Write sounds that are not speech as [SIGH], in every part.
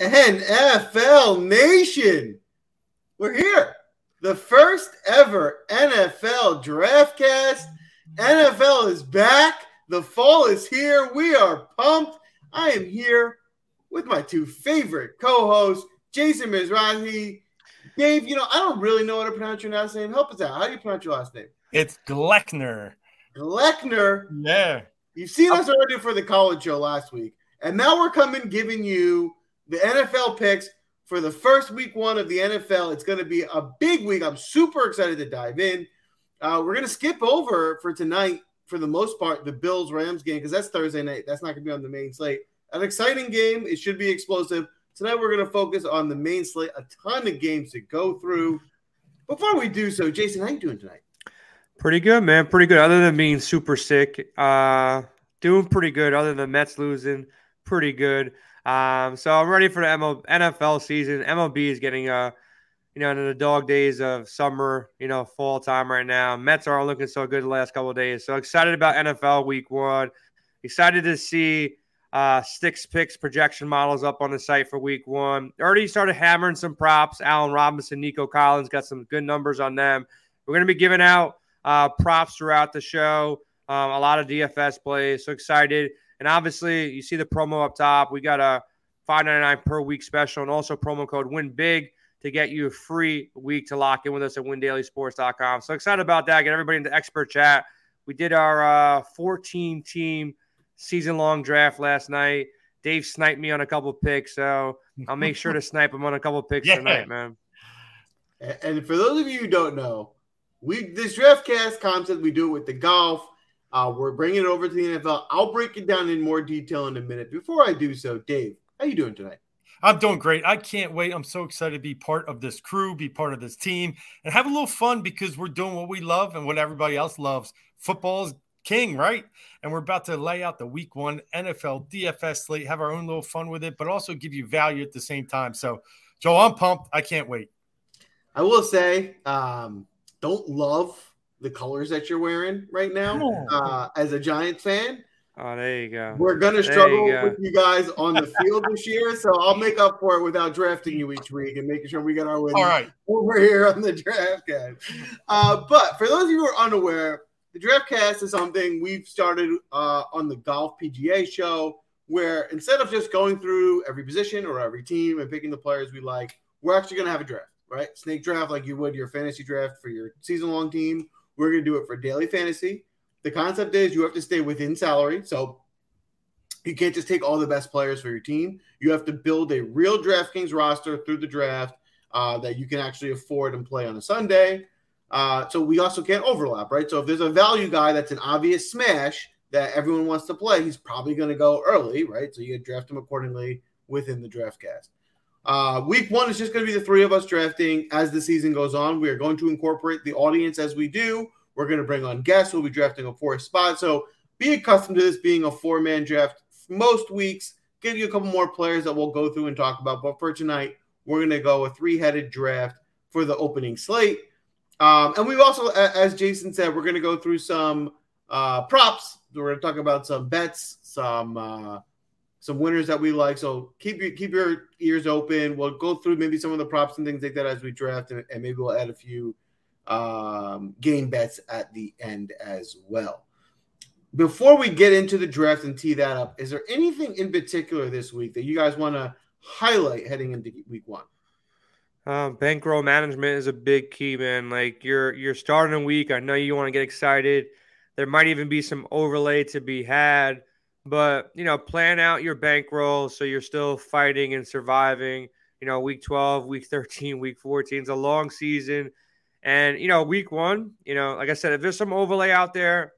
NFL Nation. We're here. The first ever NFL Draftcast. NFL is back. The fall is here. We are pumped. I am here with my two favorite co-hosts, Jason Mizrahi. Dave, you know, I don't really know how to pronounce your last name. Help us out. How do you pronounce your last name? It's Gleckner. Gleckner. Yeah. You've seen us already for the college show last week. And now we're coming giving you the NFL picks for the first week one of the NFL. It's going to be a big week. I'm super excited to dive in. Uh, we're going to skip over for tonight, for the most part, the Bills Rams game because that's Thursday night. That's not going to be on the main slate. An exciting game. It should be explosive. Tonight, we're going to focus on the main slate. A ton of games to go through. Before we do so, Jason, how you doing tonight? Pretty good, man. Pretty good. Other than being super sick, uh, doing pretty good. Other than Mets losing, pretty good. Um, so I'm ready for the ML- NFL season. MLB is getting uh, you know, in the dog days of summer, you know, fall time right now. Mets aren't looking so good the last couple days. So excited about NFL week one. Excited to see uh, sticks picks projection models up on the site for week one. Already started hammering some props. Allen Robinson, Nico Collins got some good numbers on them. We're to be giving out uh, props throughout the show. Um, a lot of DFS plays. So excited. And obviously, you see the promo up top. We got a five ninety nine per week special and also promo code win big to get you a free week to lock in with us at windailysports.com. So excited about that. Get everybody into expert chat. We did our uh, 14 team season long draft last night. Dave sniped me on a couple picks, so I'll make sure to snipe him on a couple picks yeah. tonight, man. And for those of you who don't know, we this draft cast concept we do it with the golf. Uh, we're bringing it over to the NFL. I'll break it down in more detail in a minute. Before I do so, Dave, how you doing tonight? I'm doing great. I can't wait. I'm so excited to be part of this crew, be part of this team, and have a little fun because we're doing what we love and what everybody else loves. Football's king, right? And we're about to lay out the week one NFL DFS slate, have our own little fun with it, but also give you value at the same time. So, Joe, I'm pumped. I can't wait. I will say, um, don't love the colors that you're wearing right now. Uh, as a Giants fan, Oh, there you go. We're gonna struggle you with you guys on the field this year, so I'll make up for it without drafting you each week and making sure we get our win. All right, over here on the draft cast. Uh, but for those of you who are unaware, the draft cast is something we've started uh, on the Golf PGA show, where instead of just going through every position or every team and picking the players we like, we're actually gonna have a draft, right? Snake draft like you would your fantasy draft for your season long team. We're gonna do it for daily fantasy the concept is you have to stay within salary. So you can't just take all the best players for your team. You have to build a real DraftKings roster through the draft uh, that you can actually afford and play on a Sunday. Uh, so we also can't overlap, right? So if there's a value guy that's an obvious smash that everyone wants to play, he's probably going to go early, right? So you draft him accordingly within the draft cast. Uh, week one is just going to be the three of us drafting as the season goes on. We are going to incorporate the audience as we do. We're going to bring on guests. We'll be drafting a fourth spot. So be accustomed to this being a four man draft most weeks. Give you a couple more players that we'll go through and talk about. But for tonight, we're going to go a three headed draft for the opening slate. Um, and we've also, as Jason said, we're going to go through some uh, props. We're going to talk about some bets, some uh, some winners that we like. So keep your keep your ears open. We'll go through maybe some of the props and things like that as we draft, and, and maybe we'll add a few um, game bets at the end as well. Before we get into the draft and tee that up, is there anything in particular this week that you guys want to highlight heading into week one? Uh, bankroll management is a big key, man. Like you're you're starting a week. I know you want to get excited. There might even be some overlay to be had, but you know, plan out your bankroll so you're still fighting and surviving. You know, week 12, week 13, week 14 is a long season. And, you know, week one, you know, like I said, if there's some overlay out there,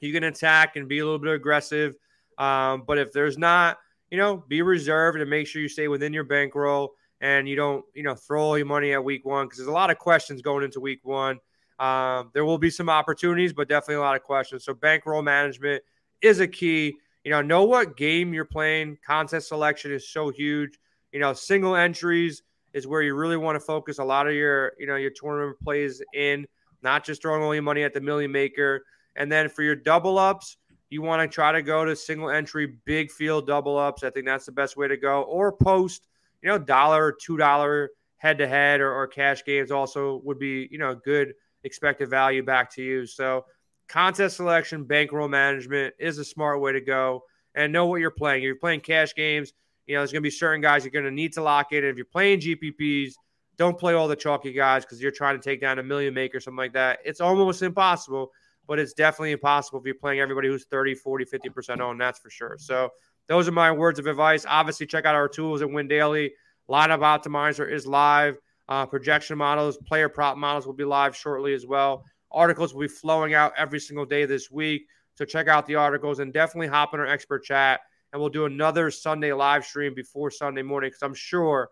you can attack and be a little bit aggressive. Um, but if there's not, you know, be reserved and make sure you stay within your bankroll and you don't, you know, throw all your money at week one because there's a lot of questions going into week one. Um, there will be some opportunities, but definitely a lot of questions. So bankroll management is a key. You know, know what game you're playing. Contest selection is so huge. You know, single entries is where you really want to focus a lot of your, you know, your tournament plays in, not just throwing all your money at the million maker. And then for your double ups, you want to try to go to single entry, big field double ups. I think that's the best way to go. Or post, you know, dollar, two dollar head to head or cash games also would be, you know, good expected value back to you. So contest selection, bankroll management is a smart way to go and know what you're playing. If you're playing cash games, you know, there's going to be certain guys you're going to need to lock in. If you're playing GPPs, don't play all the chalky guys because you're trying to take down a million make or something like that. It's almost impossible, but it's definitely impossible if you're playing everybody who's 30, 40, 50% owned. That's for sure. So those are my words of advice. Obviously, check out our tools at Win Daily. Lineup Optimizer is live. Uh, projection models, player prop models will be live shortly as well. Articles will be flowing out every single day this week. So check out the articles and definitely hop in our expert chat. And we'll do another Sunday live stream before Sunday morning because I'm sure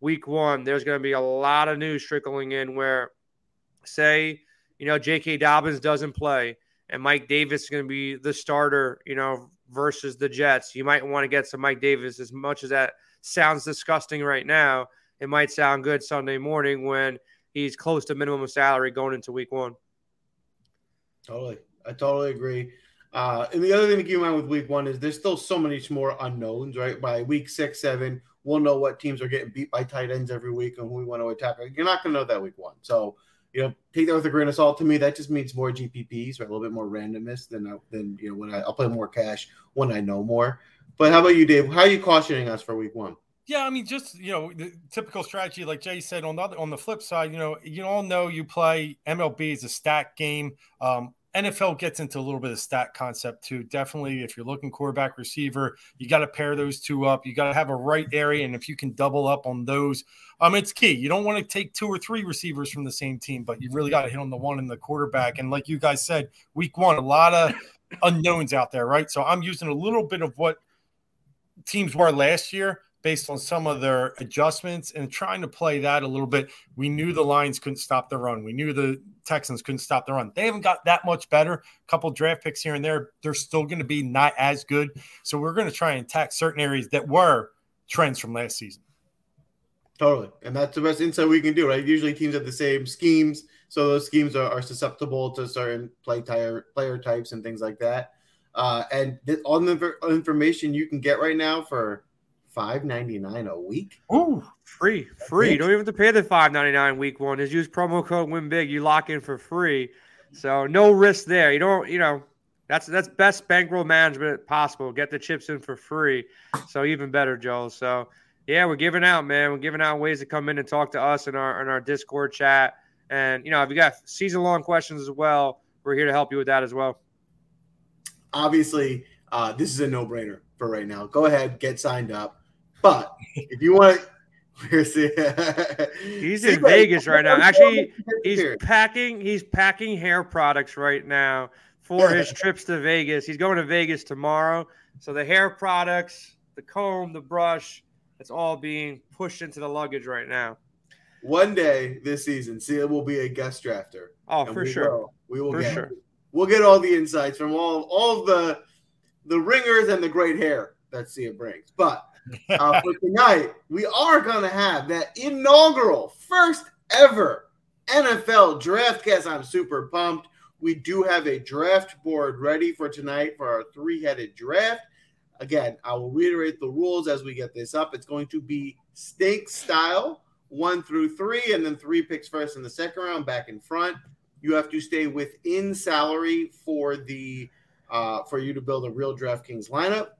week one there's going to be a lot of news trickling in where, say, you know, J.K. Dobbins doesn't play and Mike Davis is going to be the starter, you know, versus the Jets. You might want to get some Mike Davis as much as that sounds disgusting right now it might sound good Sunday morning when he's close to minimum salary going into week one. Totally. I totally agree. Uh, and the other thing to keep in mind with week one is there's still so many more unknowns, right? By week six, seven, we'll know what teams are getting beat by tight ends every week and who we want to attack. You're not going to know that week one. So, you know, take that with a grain of salt. To me, that just means more GPPs, right? A little bit more randomness than, than you know, when I, I'll play more cash when I know more. But how about you, Dave? How are you cautioning us for week one? Yeah, I mean, just you know, the typical strategy, like Jay said. On the on the flip side, you know, you all know you play MLB is a stack game. Um, NFL gets into a little bit of stat concept too. Definitely, if you're looking quarterback receiver, you got to pair those two up. You got to have a right area, and if you can double up on those, um, it's key. You don't want to take two or three receivers from the same team, but you really got to hit on the one in the quarterback. And like you guys said, week one, a lot of unknowns out there, right? So I'm using a little bit of what teams were last year based on some of their adjustments and trying to play that a little bit. We knew the Lions couldn't stop the run. We knew the Texans couldn't stop the run. They haven't got that much better. A couple draft picks here and there. They're still going to be not as good. So we're going to try and attack certain areas that were trends from last season. Totally. And that's the best insight we can do, right? Usually teams have the same schemes. So those schemes are, are susceptible to certain play tire, player types and things like that. Uh, and th- all the information you can get right now for five ninety nine a week. Oh, free, free. You don't even have to pay the five ninety nine week one. Just use promo code Win Big. You lock in for free, so no risk there. You don't, you know, that's that's best bankroll management possible. Get the chips in for free, so even better, Joe. So yeah, we're giving out, man. We're giving out ways to come in and talk to us in our in our Discord chat. And you know, if you got season long questions as well, we're here to help you with that as well. Obviously, uh, this is a no brainer for right now. Go ahead, get signed up but if you want [LAUGHS] he's in Vegas right now. Actually, he's packing. He's packing hair products right now for his [LAUGHS] trips to Vegas. He's going to Vegas tomorrow. So the hair products, the comb, the brush, it's all being pushed into the luggage right now. One day this season, Sia will be a guest drafter. Oh, for we sure. Will, we will for get. Sure. We'll get all the insights from all all the the ringers and the great hair that Sia brings. But uh, for tonight, we are going to have that inaugural first ever NFL draft cast. I'm super pumped. We do have a draft board ready for tonight for our three headed draft. Again, I will reiterate the rules as we get this up. It's going to be stake style, one through three, and then three picks first in the second round, back in front. You have to stay within salary for the uh, for you to build a real DraftKings lineup.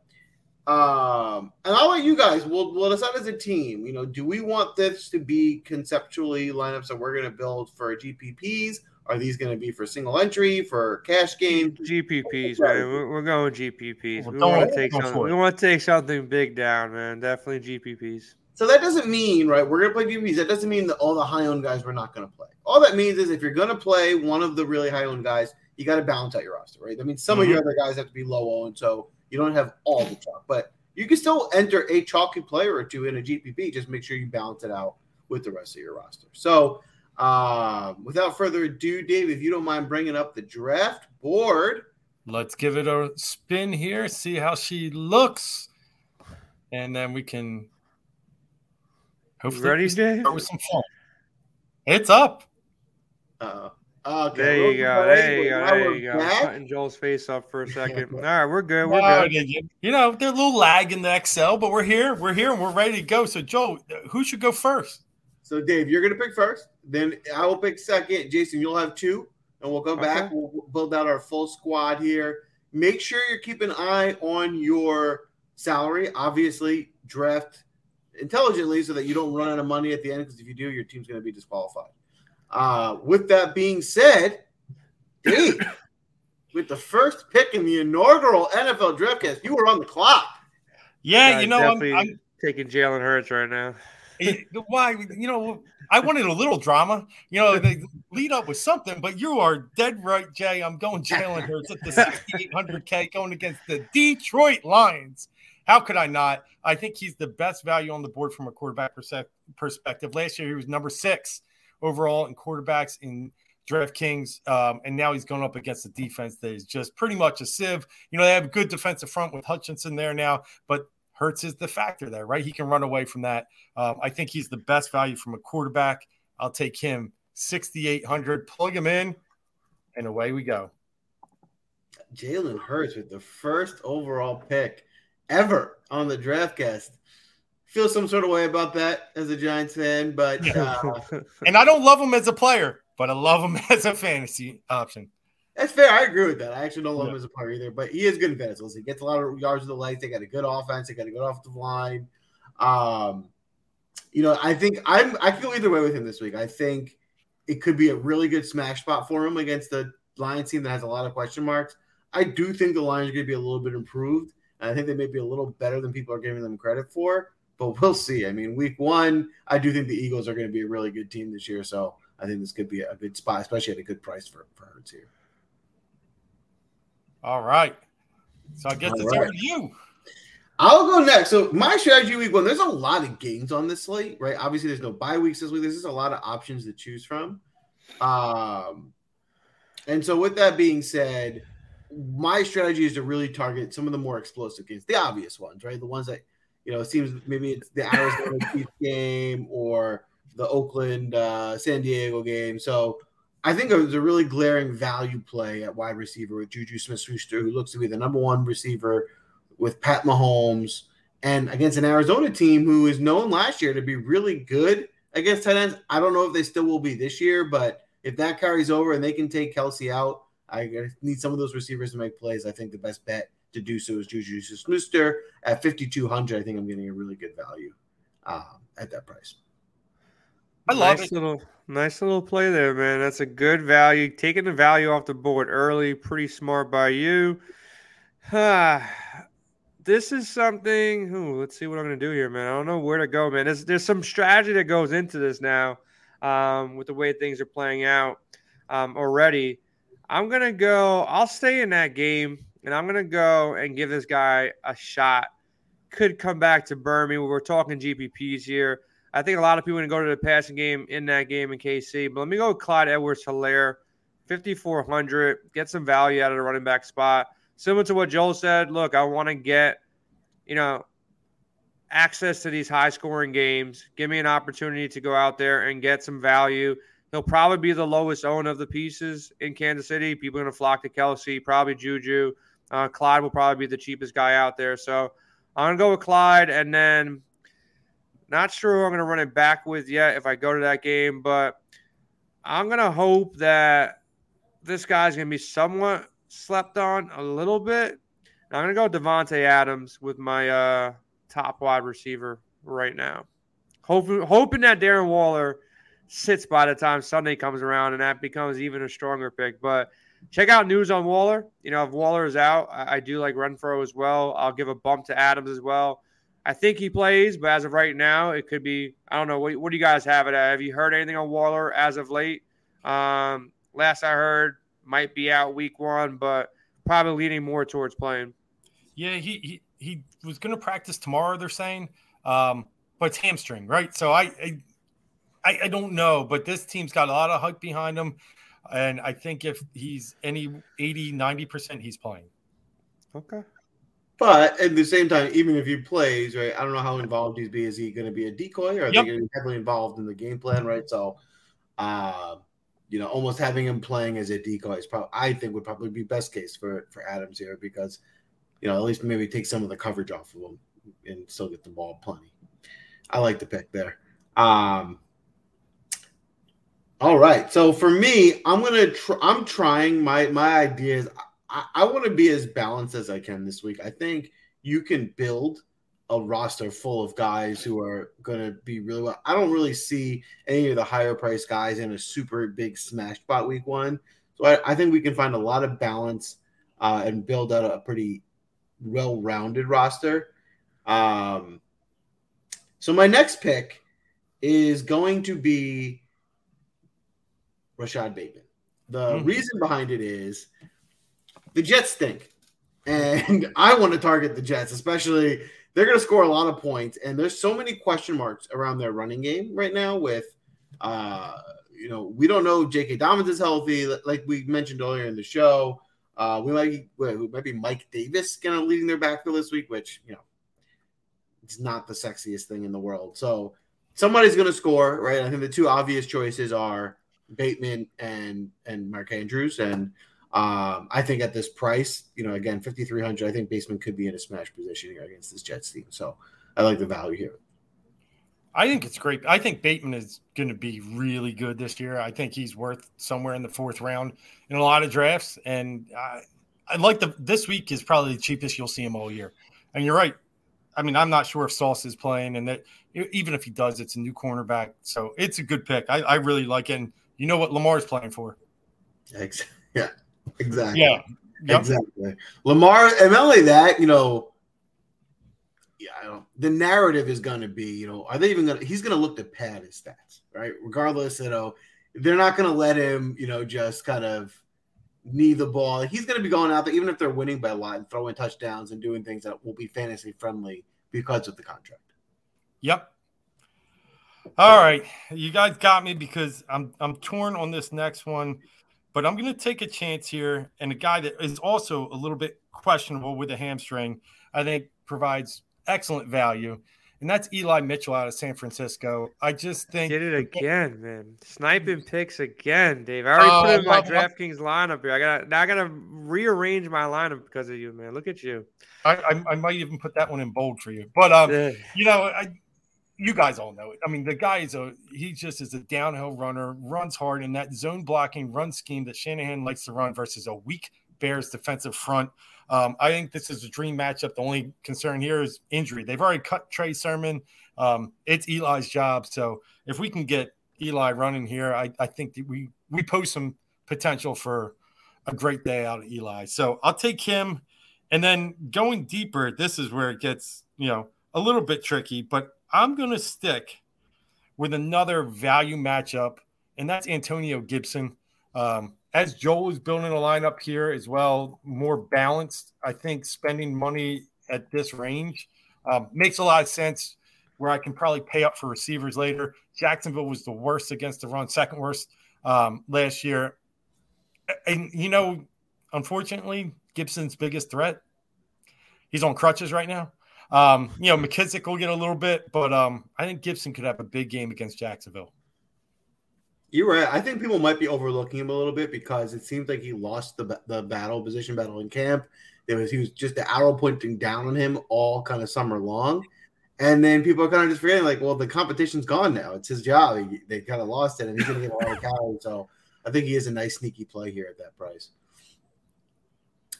Um, and how about you guys? We'll, we'll decide as a team. You know, do we want this to be conceptually lineups that we're going to build for GPPs? Are these going to be for single entry, for cash game? GPPs, man. We're, going GPPs. we want to take something. We want to take something big down, man. Definitely GPPs. So that doesn't mean, right? We're going to play GPPs. That doesn't mean that all the high owned guys we're not going to play. All that means is if you're going to play one of the really high owned guys, you got to balance out your roster, right? That means some mm-hmm. of your other guys have to be low owned. So you don't have all the chalk, but you can still enter a chalky player or two in a GPP. Just make sure you balance it out with the rest of your roster. So, um, without further ado, Dave, if you don't mind bringing up the draft board, let's give it a spin here, see how she looks, and then we can hopefully ready, Dave? with some fun. It's up. Uh, Okay, There you go. everybody, There you go. now There we're you go. back. Cutting Joel's face up for a [LAUGHS] second. All right, we're good. We're Wow, good. you you know, they're a little lag in the Excel, but we're here. We're here and we're ready to go. So, Joe, who should go first? So, Dave, you're going to pick first. Then I will pick second. Jason, you'll have two, and we'll go back. We'll build out our full squad here. Make sure you're keeping an eye on your salary. Obviously, draft intelligently so that you don't run out of money at the end. Because if you do, your team's going to be disqualified. Uh, with that being said, Dave, [COUGHS] with the first pick in the inaugural NFL draftcast, you were on the clock. Yeah, Uh, you know, I'm, I'm taking Jalen Hurts right now. it- why you know I wanted a little drama. You know, the lead up with something, but you are dead right, Jay. I'm going Jalen Hurts at the 6,800K going against the Detroit Lions. How could I not? I think he's the best value on the board from a quarterback perspective. Last year, he was number six overall in quarterbacks in DraftKings, um, and now he's going up against a defense that is just pretty much a sieve. You know, they have a good defensive front with Hutchinson there now, but Hurts is the factor there, right? He can run away from that. Um, I think he's the best value from a quarterback. I'll take him 6,800, plug him in, and away we go. Jalen Hurts with the first overall pick ever on the draft draftcast. Feel some sort of way about that as a Giants fan, but [LAUGHS] uh, And I don't love him as a player, but I love him [LAUGHS] as a fantasy option. that's fair. I agree with that. I actually don't love him as a player either, but he is good in fantasy. He gets a lot of yards of the legs. They got a good offense. They got a good offensive line. Um, you know, I think I'm I feel either way with him this week. I think it could be a really good smash spot for him against the Lions team that has a lot of question marks. I do think the Lions are going to be a little bit improved. And I think they may be a little better than people are giving them credit for, but we'll see. I mean, week one, I do think the Eagles are going to be a really good team this year. So I think this could be a good spot, especially at a good price for, for Hurts here. All right. So I guess All it's right. over to you. I'll go next. So my strategy week one, there's a lot of games on this slate, right? Obviously, there's no bye weeks this week. There's just a lot of options to choose from. Um, and so with that being said, my strategy is to really target some of the more explosive games, the obvious ones, right? The ones that you know it seems maybe it's the Arizona [LAUGHS] Chiefs game or the Oakland uh, San Diego game. So I think it was a really glaring value play at wide receiver with Juju Smith-Schuster, who looks to be the number one receiver with Pat Mahomes, and against an Arizona team who is known last year to be really good against tight ends. I don't know if they still will be this year, but if that carries over and they can take Kelce out, I need some of those receivers to make plays. I think the best bet to do so is Juju Smith-Schuster at 5,200. I think I'm getting a really good value um, at that price. I love nice it. little, nice little play there, man. That's a good value. Taking the value off the board early, pretty smart by you. [SIGHS] this is something. Ooh, let's see what I'm gonna do here, man. I don't know where to go, man. There's there's some strategy that goes into this now, um, with the way things are playing out um, already. I'm gonna go. I'll stay in that game, and I'm gonna go and give this guy a shot. Could come back to burn me. We're talking GPPs here. I think a lot of people are going to go to the passing game in that game in KC. But let me go with Clyde Edwards Helaire, 5,400. Get some value out of the running back spot. Similar to what Joel said, look, I want to get, you know, access to these high scoring games. Give me an opportunity to go out there and get some value. He'll probably be the lowest owned of the pieces in Kansas City. People are going to flock to Kelce, probably Juju. Uh, Clyde will probably be the cheapest guy out there. So I'm going to go with Clyde and then not sure who I'm going to run it back with yet if I go to that game, but I'm going to hope that this guy's going to be somewhat slept on a little bit. I'm going to go Davante Adams with my uh, top wide receiver right now. Hoping, hoping that Darren Waller sits by the time Sunday comes around and that becomes even a stronger pick. But check out news on Waller. You know, if Waller is out, I, I do like Renfrow as well. I'll give a bump to Adams as well. I think he plays, but as of right now, it could be. I don't know. What, what do you guys have it at? Have you heard anything on Waller as of late? Um, last I heard, might be out week one, but probably leaning more towards playing. Yeah, he he, he was going to practice tomorrow. They're saying, um, but it's hamstring, right? So I, I I don't know, but this team's got a lot of hype behind him, and I think if he's any 80, 90 percent, he's playing. Okay. But at the same time, even if he plays, right, I don't know how involved he's be. Is he going to be a decoy or are Yep. they going to be heavily involved in the game plan, right? So, uh, you know, almost having him playing as a decoy is probably I think would probably be best case for for Adams here because you know at least maybe take some of the coverage off of him and still get the ball plenty. I like the pick there. Um, all right, so for me, I'm gonna tr- I'm trying my my ideas. I, I want to be as balanced as I can this week. I think you can build a roster full of guys who are going to be really well. I don't really see any of the higher price guys in a super big smash spot week one. So I, I think we can find a lot of balance uh, and build out a pretty well rounded roster. Um, so my next pick is going to be Rashod Bateman. The mm-hmm. reason behind it is the Jets stink. And [LAUGHS] I want to target the Jets, especially they're going to score a lot of points. And there's so many question marks around their running game right now. With, uh, you know, we don't know J.K. Dobbins is healthy, like we mentioned earlier in the show. Uh, we might be, we might be Mike Davis kind of leading their backfield this week, which you know, it's not the sexiest thing in the world. So somebody's going to score, right? I think the two obvious choices are Bateman and and Mark Andrews, and um, I think at this price, you know, again, 5,300, I think Bateman could be in a smash position here against this Jets team. So I like the value here. I think it's great. I think Bateman is going to be really good this year. I think he's worth somewhere in the fourth round in a lot of drafts. And I, I like the this week is probably the cheapest you'll see him all year. And you're right. I mean, I'm not sure if Sauce is playing, and that even if he does, it's a new cornerback. So it's a good pick. I, I really like it. And you know what Lamar's playing for. [LAUGHS] Yeah. Exactly. Yeah. Yep. Exactly. Lamar, and not only that, you know, yeah, I don't, the narrative is going to be, you know, are they even going to, he's going to look to pad his stats, right? Regardless, you know, they're not going to let him, you know, just kind of knee the ball. He's going to be going out there, even if they're winning by a lot and throwing touchdowns and doing things that will be fantasy friendly because of the contract. Yep. All right. You guys got me because I'm, I'm torn on this next one. But I'm going to take a chance here, and a guy that is also a little bit questionable with a hamstring, I think provides excellent value, and that's Eli Mitchell out of San Francisco. I just think did it again, man. Sniping picks again, Dave. I already uh, put in my DraftKings lineup here. I got now. I got to rearrange my lineup because of you, man. Look at you. I, I, I might even put that one in bold for you, but um, you know, I you guys all know it. I mean, the guy is a he just is a downhill runner, runs hard in that zone blocking run scheme that Shanahan likes to run versus a weak Bears defensive front. Um, I think this is a dream matchup. The only concern here is injury. They've already cut Trey Sermon. Um, it's Eli's job. So if we can get Eli running here, I, I think that we we pose some potential for a great day out of Eli. So I'll take him. And then going deeper, this is where it gets, you know, a little bit tricky, but I'm going to stick with another value matchup, and that's Antonio Gibson. Um, as Joel is building a lineup here as well, more balanced, I think spending money at this range um, makes a lot of sense where I can probably pay up for receivers later. Jacksonville was the worst against the run, second worst um, last year. And, you know, unfortunately, Gibson's biggest threat, he's on crutches right now. Um, you know, McKissic will get a little bit, but um, I think Gibson could have a big game against Jacksonville. You're right. I think people might be overlooking him a little bit because it seems like he lost the the battle, position battle in camp. There was he was just the arrow pointing down on him all kind of summer long, and then people are kind of just forgetting like, well, the competition's gone now. It's his job. He, they kind of lost it, and he's going to get a lot of [LAUGHS] carries. So I think he is a nice sneaky play here at that price.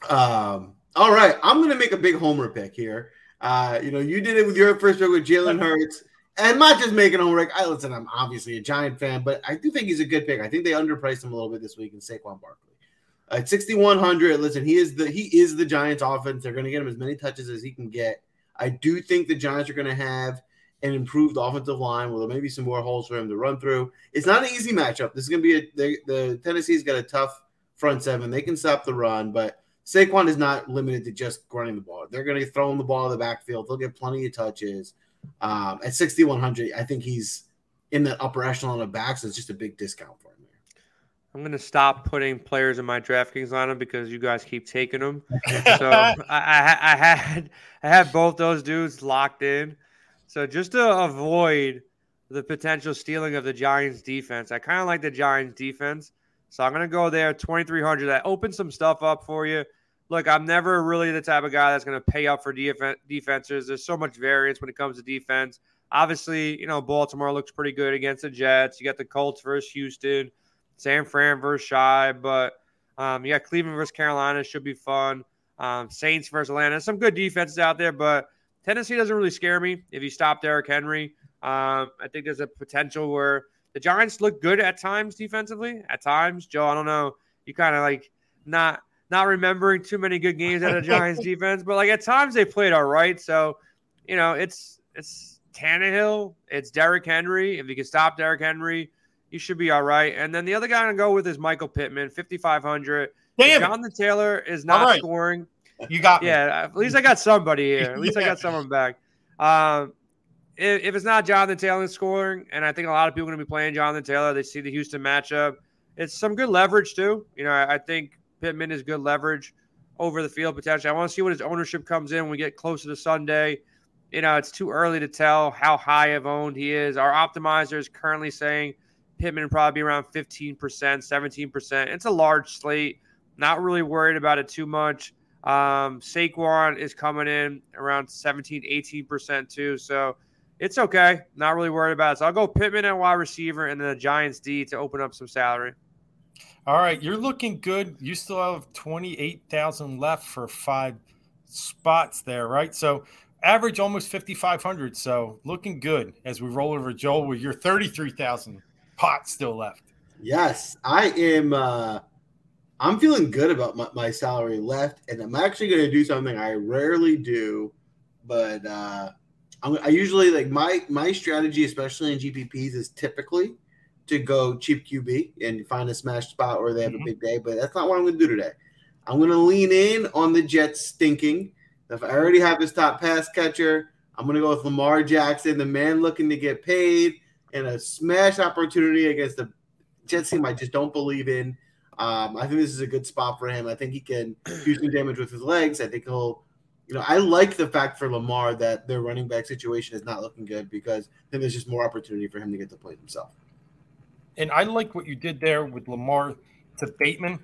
Um. All right, I'm going to make a big homer pick here. Uh, you know, you did it with your first pick with Jalen Hurts. And not just making home Rick. I listen, I'm obviously a Giant fan, but I do think he's a good pick. I think they underpriced him a little bit this week in Saquon Barkley. At 6100, listen, he is the he is the Giants offense. They're going to get him as many touches as he can get. I do think the Giants are going to have an improved offensive line with maybe some more holes for him to run through. It's not an easy matchup. This is going to be a they, the Tennessee's got a tough front seven. They can stop the run, but Saquon is not limited to just running the ball. They're going to throw him the ball in the backfield. They'll get plenty of touches. Um, at 6,100, I think he's in that upper echelon of backs. It's just a big discount for him. I'm going to stop putting players in my DraftKings lineup because you guys keep taking them. [LAUGHS] so I, I, I, had I had both those dudes locked in. So just to avoid the potential stealing of the Giants defense, I kind of like the Giants defense. So I'm going to go there, 2,300. That opens some stuff up for you. Look, I'm never really the type of guy that's going to pay up for def- defenses. There's so much variance when it comes to defense. Obviously, you know, Baltimore looks pretty good against the Jets. You got the Colts versus Houston, San Fran versus Shy, but um, you got Cleveland versus Carolina should be fun. Um, Saints versus Atlanta. Some good defenses out there, but Tennessee doesn't really scare me if you stop Derrick Henry. Um, I think there's a potential where the Giants look good at times defensively. At times, Joe, I don't know. You kind of like not not remembering too many good games out of Giants [LAUGHS] defense, but like at times they played all right. So, you know, it's it's Tannehill, it's Derrick Henry. If you can stop Derrick Henry, you should be all right. And then the other guy to go with is Michael Pittman, 5,500. Damn Jonathan Taylor is not right. scoring. You got me. Yeah, at least I got somebody here. At least I Yeah. got [LAUGHS] someone back. Um, if, if it's not Jonathan Taylor scoring, and I think a lot of people are going to be playing Jonathan Taylor, they see the Houston matchup. It's some good leverage too. You know, I, I think Pittman is good leverage over the field potentially. I want to see what his ownership comes in when we get closer to Sunday. You know, it's too early to tell how high of owned he is. Our optimizer is currently saying Pittman probably be around 15%, 17%. It's a large slate. Not really worried about it too much. Um, Saquon is coming in around 17, 18% too. So it's okay. Not really worried about it. So I'll go Pittman at wide receiver and then the Giants D to open up some salary. All right, you're looking good. You still have 28,000 left for five spots there, right? So average almost 5,500. So looking good as we roll over Joel with your 33,000 pots still left. Yes, I am. Uh, I'm feeling good about my, my salary left, and I'm actually going to do something I rarely do, but uh, I'm, I usually like my my strategy, especially in GPPs, is typically to go cheap QB and find a smash spot where they have Mhm. a big day. But that's not what I'm going to do today. I'm going to lean in on the Jets stinking. If I already have his top pass catcher, I'm going to go with Lamar Jackson, the man looking to get paid, and a smash opportunity against the Jets team I just don't believe in. Um, I think this is a good spot for him. I think he can do some damage with his legs. I think he'll, you know, I like the fact for Lamar that their running back situation is not looking good because then there's just more opportunity for him to get to play himself. And I like what you did there with Lamar to Bateman.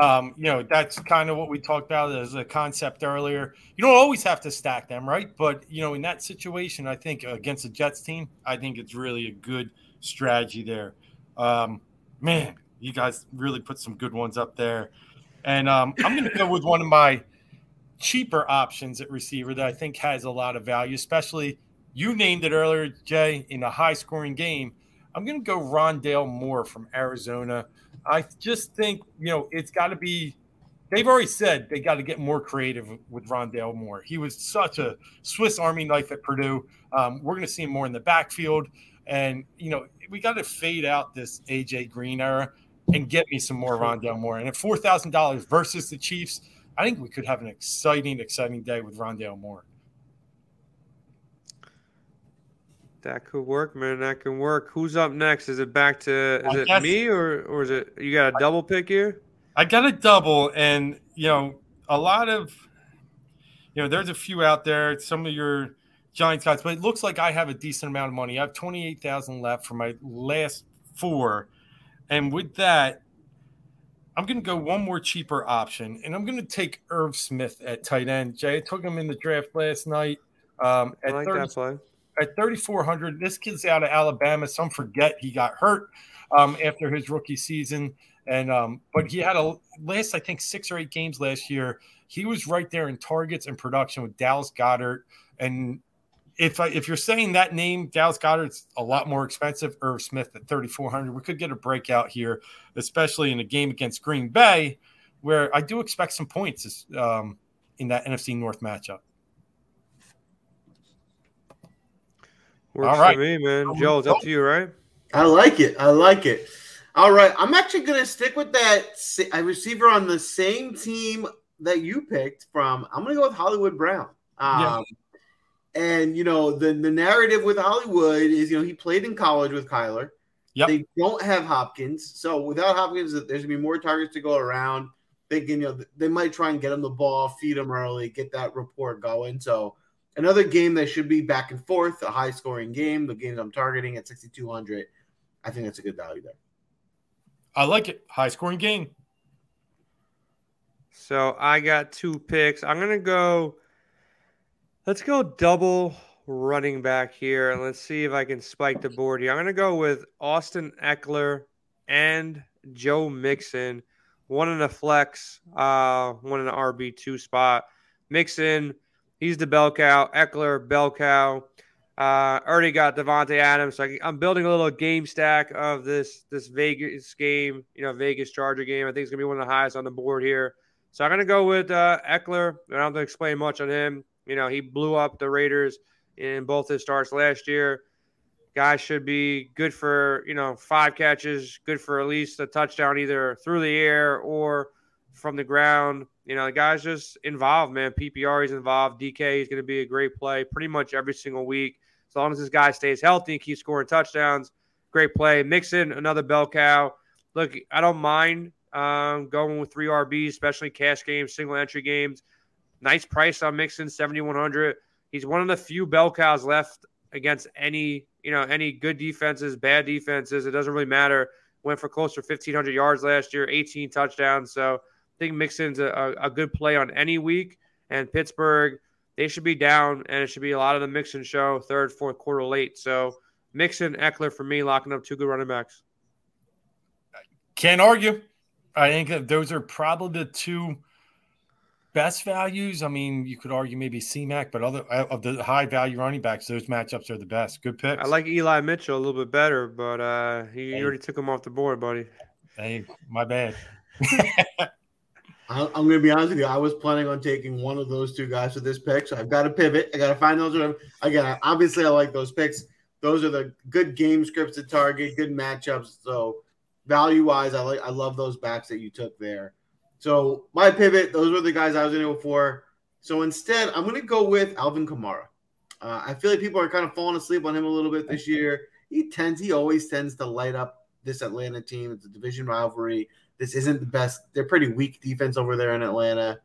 Um, you know, that's kind of what we talked about as a concept earlier. You don't always have to stack them, right? But, you know, in that situation, I think against the Jets team, I think it's really a good strategy there. Um, man, you guys really put some good ones up there. And um, I'm going to go with one of my cheaper options at receiver that I think has a lot of value, especially you named it earlier, Jay, in a high scoring game. I'm going to go Rondale Moore from Arizona. I just think, you know, it's got to be, they've already said they got to get more creative with Rondale Moore. He was such a Swiss Army knife at Purdue. Um, we're going to see him more in the backfield. And, you know, we got to fade out this AJ Green era and get me some more Rondale Moore. And at $4,000 versus the Chiefs, I think we could have an exciting, exciting day with Rondale Moore. That could work, man. That can work. Who's up next? Is it back to is I it guess- me or or is it you got a double pick here? I got a double, and you know, a lot of you know, there's a few out there, some of your Giants guys, but it looks like I have a decent amount of money. I have 28,000 left for my last four. And with that, I'm going to go one more cheaper option, and I'm going to take Irv Smith at tight end. Jay, I took him in the draft last night. Um, I at like 30 that play. at 3,400. This kid's out of Alabama. Some forget he got hurt um, after his rookie season, and um, but he had a last I think six or eight games last year. He was right there in targets and production with Dallas Goedert. And if I, if you're saying that name, Dallas Goedert's a lot more expensive. Irv Smith at 3,400. We could get a breakout here, especially in a game against Green Bay, where I do expect some points um, in that NFC North matchup. Works All right. for me, man. Joe, it's up to you, right? I like it. I like it. All right. I'm actually going to stick with that receiver on the same team that you picked from. I'm going to go with Hollywood Brown. Um, Yeah. And, you know, the, the narrative with Hollywood is, you know, he played in college with Kyler. Yep. They don't have Hopkins. So without Hopkins, there's going to be more targets to go around. Thinking, you know, they might try and get him the ball, feed him early, get that report going. So another game that should be back and forth, a high scoring game. The games I'm targeting at 6,200. I think that's a good value there. I like it. High scoring game. So I got two picks. I'm gonna go. Let's go double running back here, and let's see if I can spike the board here. I'm gonna go with Austin Ekeler and Joe Mixon. One in a flex, uh, one in the RB two spot. Mixon, he's the bell cow. Eckler, bell cow. Uh, already got Davante Adams. So I, am building a little game stack of this this Vegas game. You know, Vegas Charger game. I think it's gonna be one of the highest on the board here. So I'm gonna go with uh, Ekeler. I don't have to explain much on him. You know, he blew up the Raiders in both his starts last year. Guy should be good for you know five catches, good for at least a touchdown either through the air or from the ground. You know, the guy's just involved, man. PPR he's involved. DK is going to be a great play pretty much every single week. As long as this guy stays healthy and keeps scoring touchdowns, great play. Mix in another bell cow. Look, I don't mind um, going with three RBs, especially cash games, single entry games. Nice price on Mixon, 7,100. He's one of the few bell cows left against any, you know, any good defenses, bad defenses. It doesn't really matter. Went for close to 1,500 yards last year, 18 touchdowns. So I think Mixon's a, a good play on any week. And Pittsburgh, they should be down, and it should be a lot of the Mixon show, third, fourth quarter late. So Mixon, Ekeler for me, locking up two good running backs. Can't argue. I think that those are probably the two best values. I mean, you could argue maybe CMAC, but other of the high value running backs, those matchups are the best. Good pick. I like Eli Mitchell a little bit better, but uh, he hey. already took him off the board, buddy. Hey, my bad. [LAUGHS] I'm going to be honest with you. I was planning on taking one of those two guys for this pick, so I've got to pivot. I got to find those. Again, obviously, I like those picks. Those are the good game scripts to target, good matchups. So value wise, I like. I love those backs that you took there. So my pivot, those were the guys I was going to go for. So instead, I'm going to go with Alvin Kamara. Uh, I feel like people are kind of falling asleep on him a little bit this year. He tends, he always tends to light up this Atlanta team. It's a division rivalry. This isn't the best. They're pretty weak defense over there in Atlanta.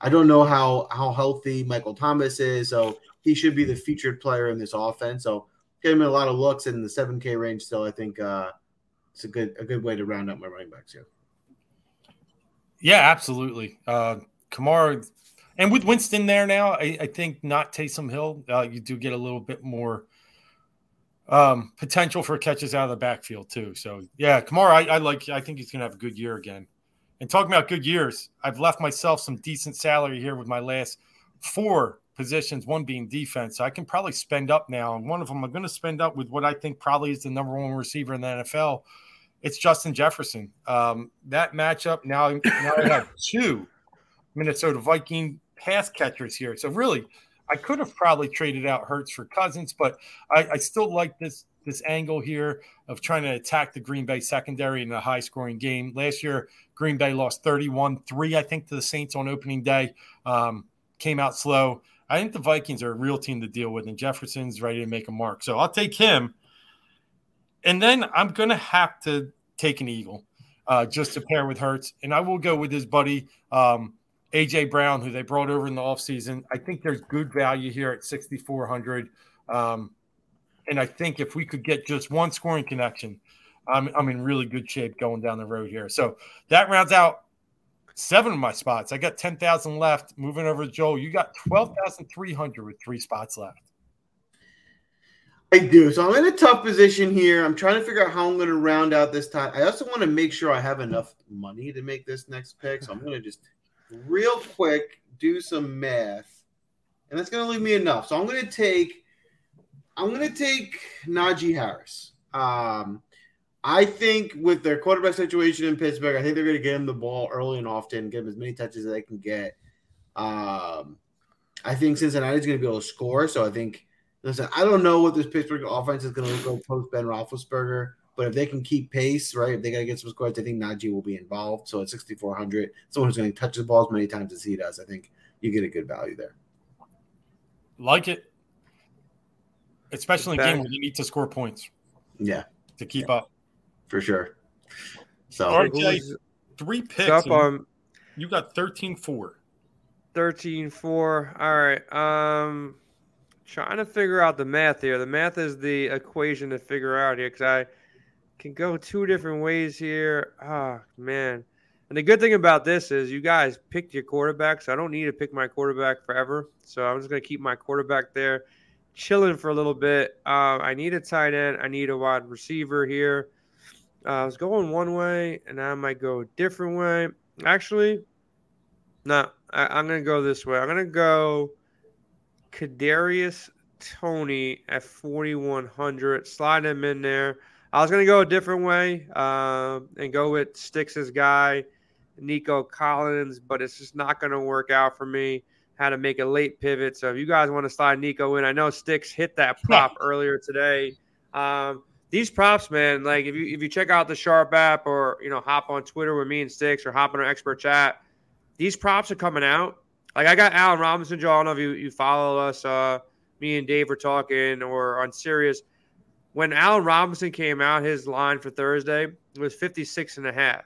I don't know how how healthy Michael Thomas is, so he should be the featured player in this offense. So get him a lot of looks in the seven K range. Still, I think uh, it's a good a good way to round up my running backs here. Yeah, absolutely. Uh, Kamara, and with Winston there now, I, I think not Taysom Hill, uh, you do get a little bit more um, potential for catches out of the backfield too. So yeah, Kamara, I, I like. I think he's going to have a good year again. And talking about good years, I've left myself some decent salary here with my last four positions, one being defense. So I can probably spend up now. And one of them I'm going to spend up with what I think probably is the number one receiver in the NFL. It's Justin Jefferson. Um, that matchup now, now I have [COUGHS] two Minnesota Viking pass catchers here. So really, I could have probably traded out Hurts for Cousins, but I, I still like this this angle here of trying to attack the Green Bay secondary in a high scoring game. Last year, Green Bay lost 31 3, I think, to the Saints on opening day. Um, came out slow. I think the Vikings are a real team to deal with, and Jefferson's ready to make a mark. So I'll take him. And then I'm going to have to take an Eagle uh, just to pair with Hurts. And I will go with his buddy, um, AJ Brown, who they brought over in the offseason. I think there's good value here at 6,400. Um, and I think if we could get just one scoring connection, I'm, I'm in really good shape going down the road here. So that rounds out seven of my spots. I got 10,000 left. Moving over to Joel, you got 12,300 with three spots left. I do. So I'm in a tough position here. I'm trying to figure out how I'm going to round out this time. I also want to make sure I have enough money to make this next pick. So I'm going to just real quick do some math, and that's going to leave me enough. So I'm going to take, I'm going to take Najee Harris. Um, I think with their quarterback situation in Pittsburgh, I think they're going to get him the ball early and often, give him as many touches as they can get. Um, I think Cincinnati's going to be able to score. So I think, listen, I don't know what this Pittsburgh offense is going to look like post Ben Roethlisberger. But if they can keep pace, right, if they got to get some scores, I think Najee will be involved. So at 6,400, someone who's going to touch the ball as many times as he does, I think you get a good value there. Like it. Especially in a game where you need to score points. Yeah. To keep yeah. up. For sure. So, All right, Jay, three picks. Up on, you got 13 4. 13 4. All right. Um, trying to figure out the math here. The math is the equation to figure out here because I can go two different ways here. Oh man. And the good thing about this is you guys picked your quarterback, so I don't need to pick my quarterback forever. So I'm just gonna keep my quarterback there, chilling for a little bit. Uh, I need a tight end. I need a wide receiver here. Uh, I was going one way, and I might go a different way. Actually, no, I, am gonna go this way. I'm gonna go Kadarius Toney at 4100. Slide him in there. I was gonna go a different way uh, and go with Stix's guy, Nico Collins, but it's just not gonna work out for me. Had to make a late pivot. So if you guys want to slide Nico in, I know Stix hit that prop earlier today. Um, these props, man, like if you if you check out the Sharp app or you know hop on Twitter with me and Stix or hop on our expert chat, these props are coming out. Like I got Allen Robinson, Joe. I don't know if you, you follow us. Uh, me and Dave were talking or on Sirius. When Allen Robinson came out, his line for Thursday was 56 and a half.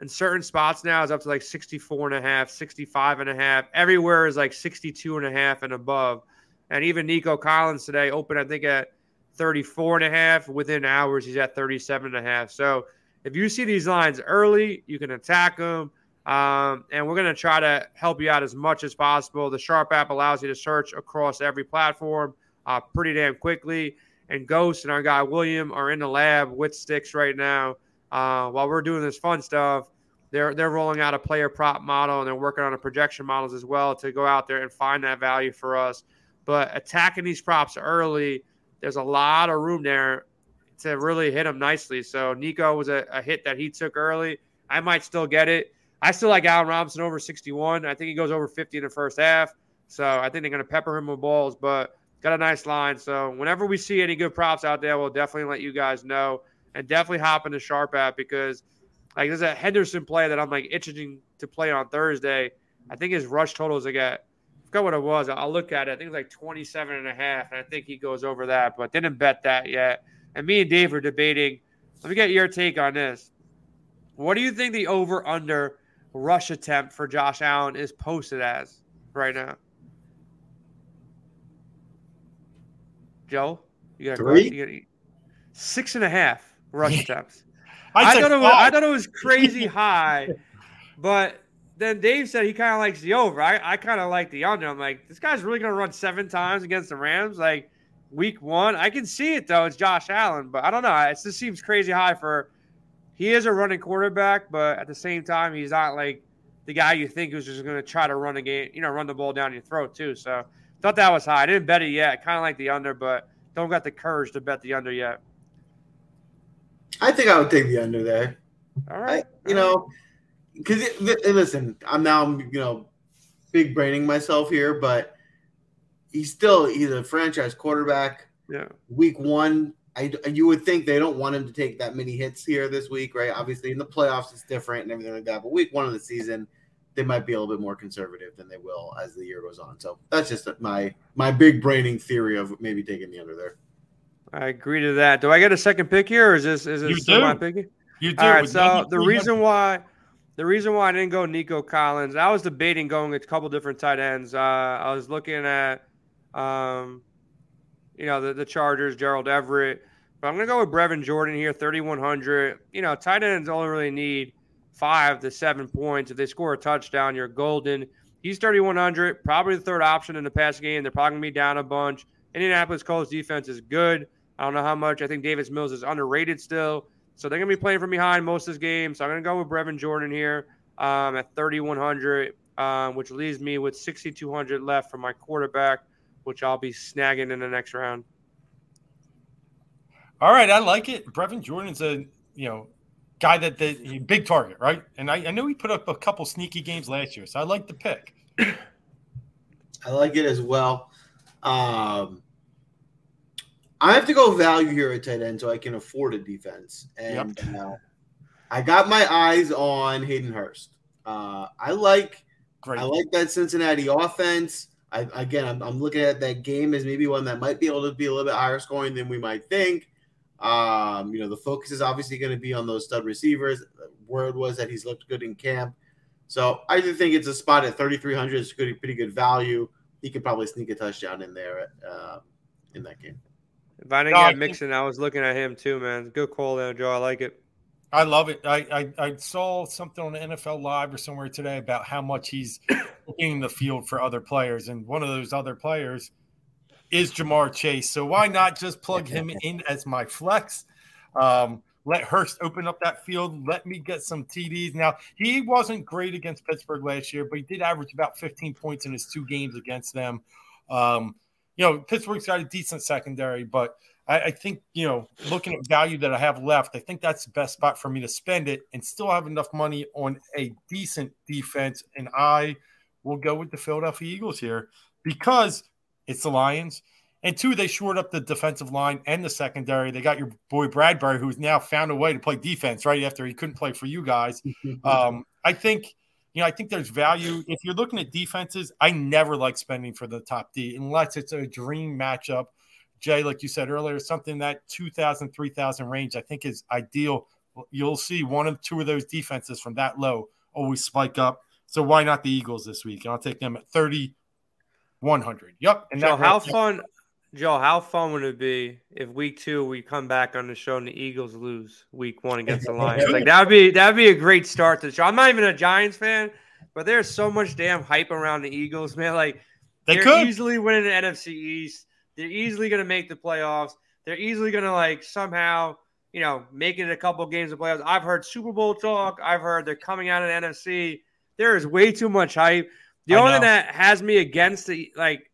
In certain spots now, is up to like 64 and a half, 65 and a half. Everywhere is like 62 and a half and above. And even Nico Collins today opened, I think, at 34 and a half. Within hours, he's at 37 and a half. So if you see these lines early, you can attack them. Um, and we're going to try to help you out as much as possible. The Sharp app allows you to search across every platform uh, pretty damn quickly. And Ghost and our guy William are in the lab with Sticks right now. Uh, while we're doing this fun stuff, they're they're rolling out a player prop model and they're working on a projection models as well to go out there and find that value for us. But attacking these props early, there's a lot of room there to really hit them nicely. So Nico was a, a hit that he took early. I might still get it. I still like Allen Robinson over 61. I think he goes over 50 in the first half. So I think they're going to pepper him with balls, but got a nice line. So whenever we see any good props out there, we'll definitely let you guys know and definitely hop into Sharp app because like there's a Henderson play that I'm like itching to play on Thursday. I think his rush totals again. I forgot what it was. I'll look at it. I think it's like 27 and a half, and I think he goes over that, but didn't bet that yet. And me and Dave are debating. Let me get your take on this. What do you think the over under rush attempt for Josh Allen is posted as right now? Joe, you got three, you got six and a half rush attempts. I, I thought it was, I thought it was crazy [LAUGHS] high, but then Dave said he kind of likes the over. I, I kind of like the under. I'm like, this guy's really going to run seven times against the Rams, like week one. I can see it though. It's Josh Allen, but I don't know. It just seems crazy high for he is a running quarterback, but at the same time, he's not like the guy you think who's just going to try to run a game, you know, run the ball down your throat too. So thought that was high. I didn't bet it yet. Kind of like the under, but don't got the courage to bet the under yet. I think I would take the under there. All right, I, you know, because listen, I'm now you know big braining myself here, but he's still he's a franchise quarterback. Yeah, week one I, you would think they don't want him to take that many hits here this week, right? Obviously, in the playoffs, it's different and everything like that. But week one of the season, they might be a little bit more conservative than they will as the year goes on. So that's just my my big braining theory of maybe taking the under there. I agree to that. Do I get a second pick here, or is this is this still my pick? You do. All right. So the reason why the reason why I didn't go Nico Collins, I was debating going a couple different tight ends. Uh, I was looking at. Um, you know, the, the Chargers, Gerald Everett. But I'm going to go with Brevin Jordan here, 3,100. You know, tight ends only really need five to seven points. If they score a touchdown, you're golden. He's 3,100, probably the third option in the pass game. They're probably going to be down a bunch. Indianapolis Colts defense is good. I don't know how much. I think Davis Mills is underrated still. So they're going to be playing from behind most of this game. So I'm going to go with Brevin Jordan here um, at 3,100, um, which leaves me with 6,200 left for my quarterback which I'll be snagging in the next round. All right, I like it. Brevin Jordan's a you know guy that the big target, right? And I, I know he put up a couple sneaky games last year, so I like the pick. I like it as well. Um, I have to go value here at tight end so I can afford a defense, and yep. uh, I got my eyes on Hayden Hurst. Uh, I like Great. I like that Cincinnati offense. I, again, I'm, I'm, looking at that game as maybe one that might be able to be a little bit higher scoring than we might think. Um, you know, the focus is obviously going to be on those stud receivers. Word was that he's looked good in camp. So I do think it's a spot at 3,300 It's pretty, pretty good value. He could probably sneak a touchdown in there uh, in that game. If I didn't no, get Mixon, I was looking at him too, man. Good call there, Joe. I like it. I love it. I, I, I saw something on NFL Live or somewhere today about how much he's in the field for other players, and one of those other players is Ja'Marr Chase. So why not just plug him in as my flex? Um, let Hurst open up that field. Let me get some TDs. Now, he wasn't great against Pittsburgh last year, but he did average about 15 points in his two games against them. Um, you know, Pittsburgh's got a decent secondary, but I, I, think, you know, looking at value that I have left, I think that's the best spot for me to spend it and still have enough money on a decent defense. And I will go with the Philadelphia Eagles here because it's the Lions. And two, they shored up the defensive line and the secondary. They got your boy Bradberry, who's now found a way to play defense right after he couldn't play for you guys. [LAUGHS] um, I think, you know, I think there's value. If you're looking at defenses, I never like spending for the top D unless it's a dream matchup. Jay, like you said earlier, something that 2,000, 3,000 range, I think is ideal. You'll see one of two of those defenses from that low always spike up. So why not the Eagles this week? I'll take them at 30, 100. Yep. And so how fun? Joe, how fun would it be if week two we come back on the show and the Eagles lose week one against the Lions? like that'd be that'd be a great start to the show. I'm not even a Giants fan, but there's so much damn hype around the Eagles, man. Like they are could easily winning the NFC East. They're easily gonna make the playoffs. They're easily gonna like somehow, you know, make it a couple games of playoffs. I've heard Super Bowl talk. I've heard they're coming out of the NFC. There is way too much hype. The I only know. thing that has me against the like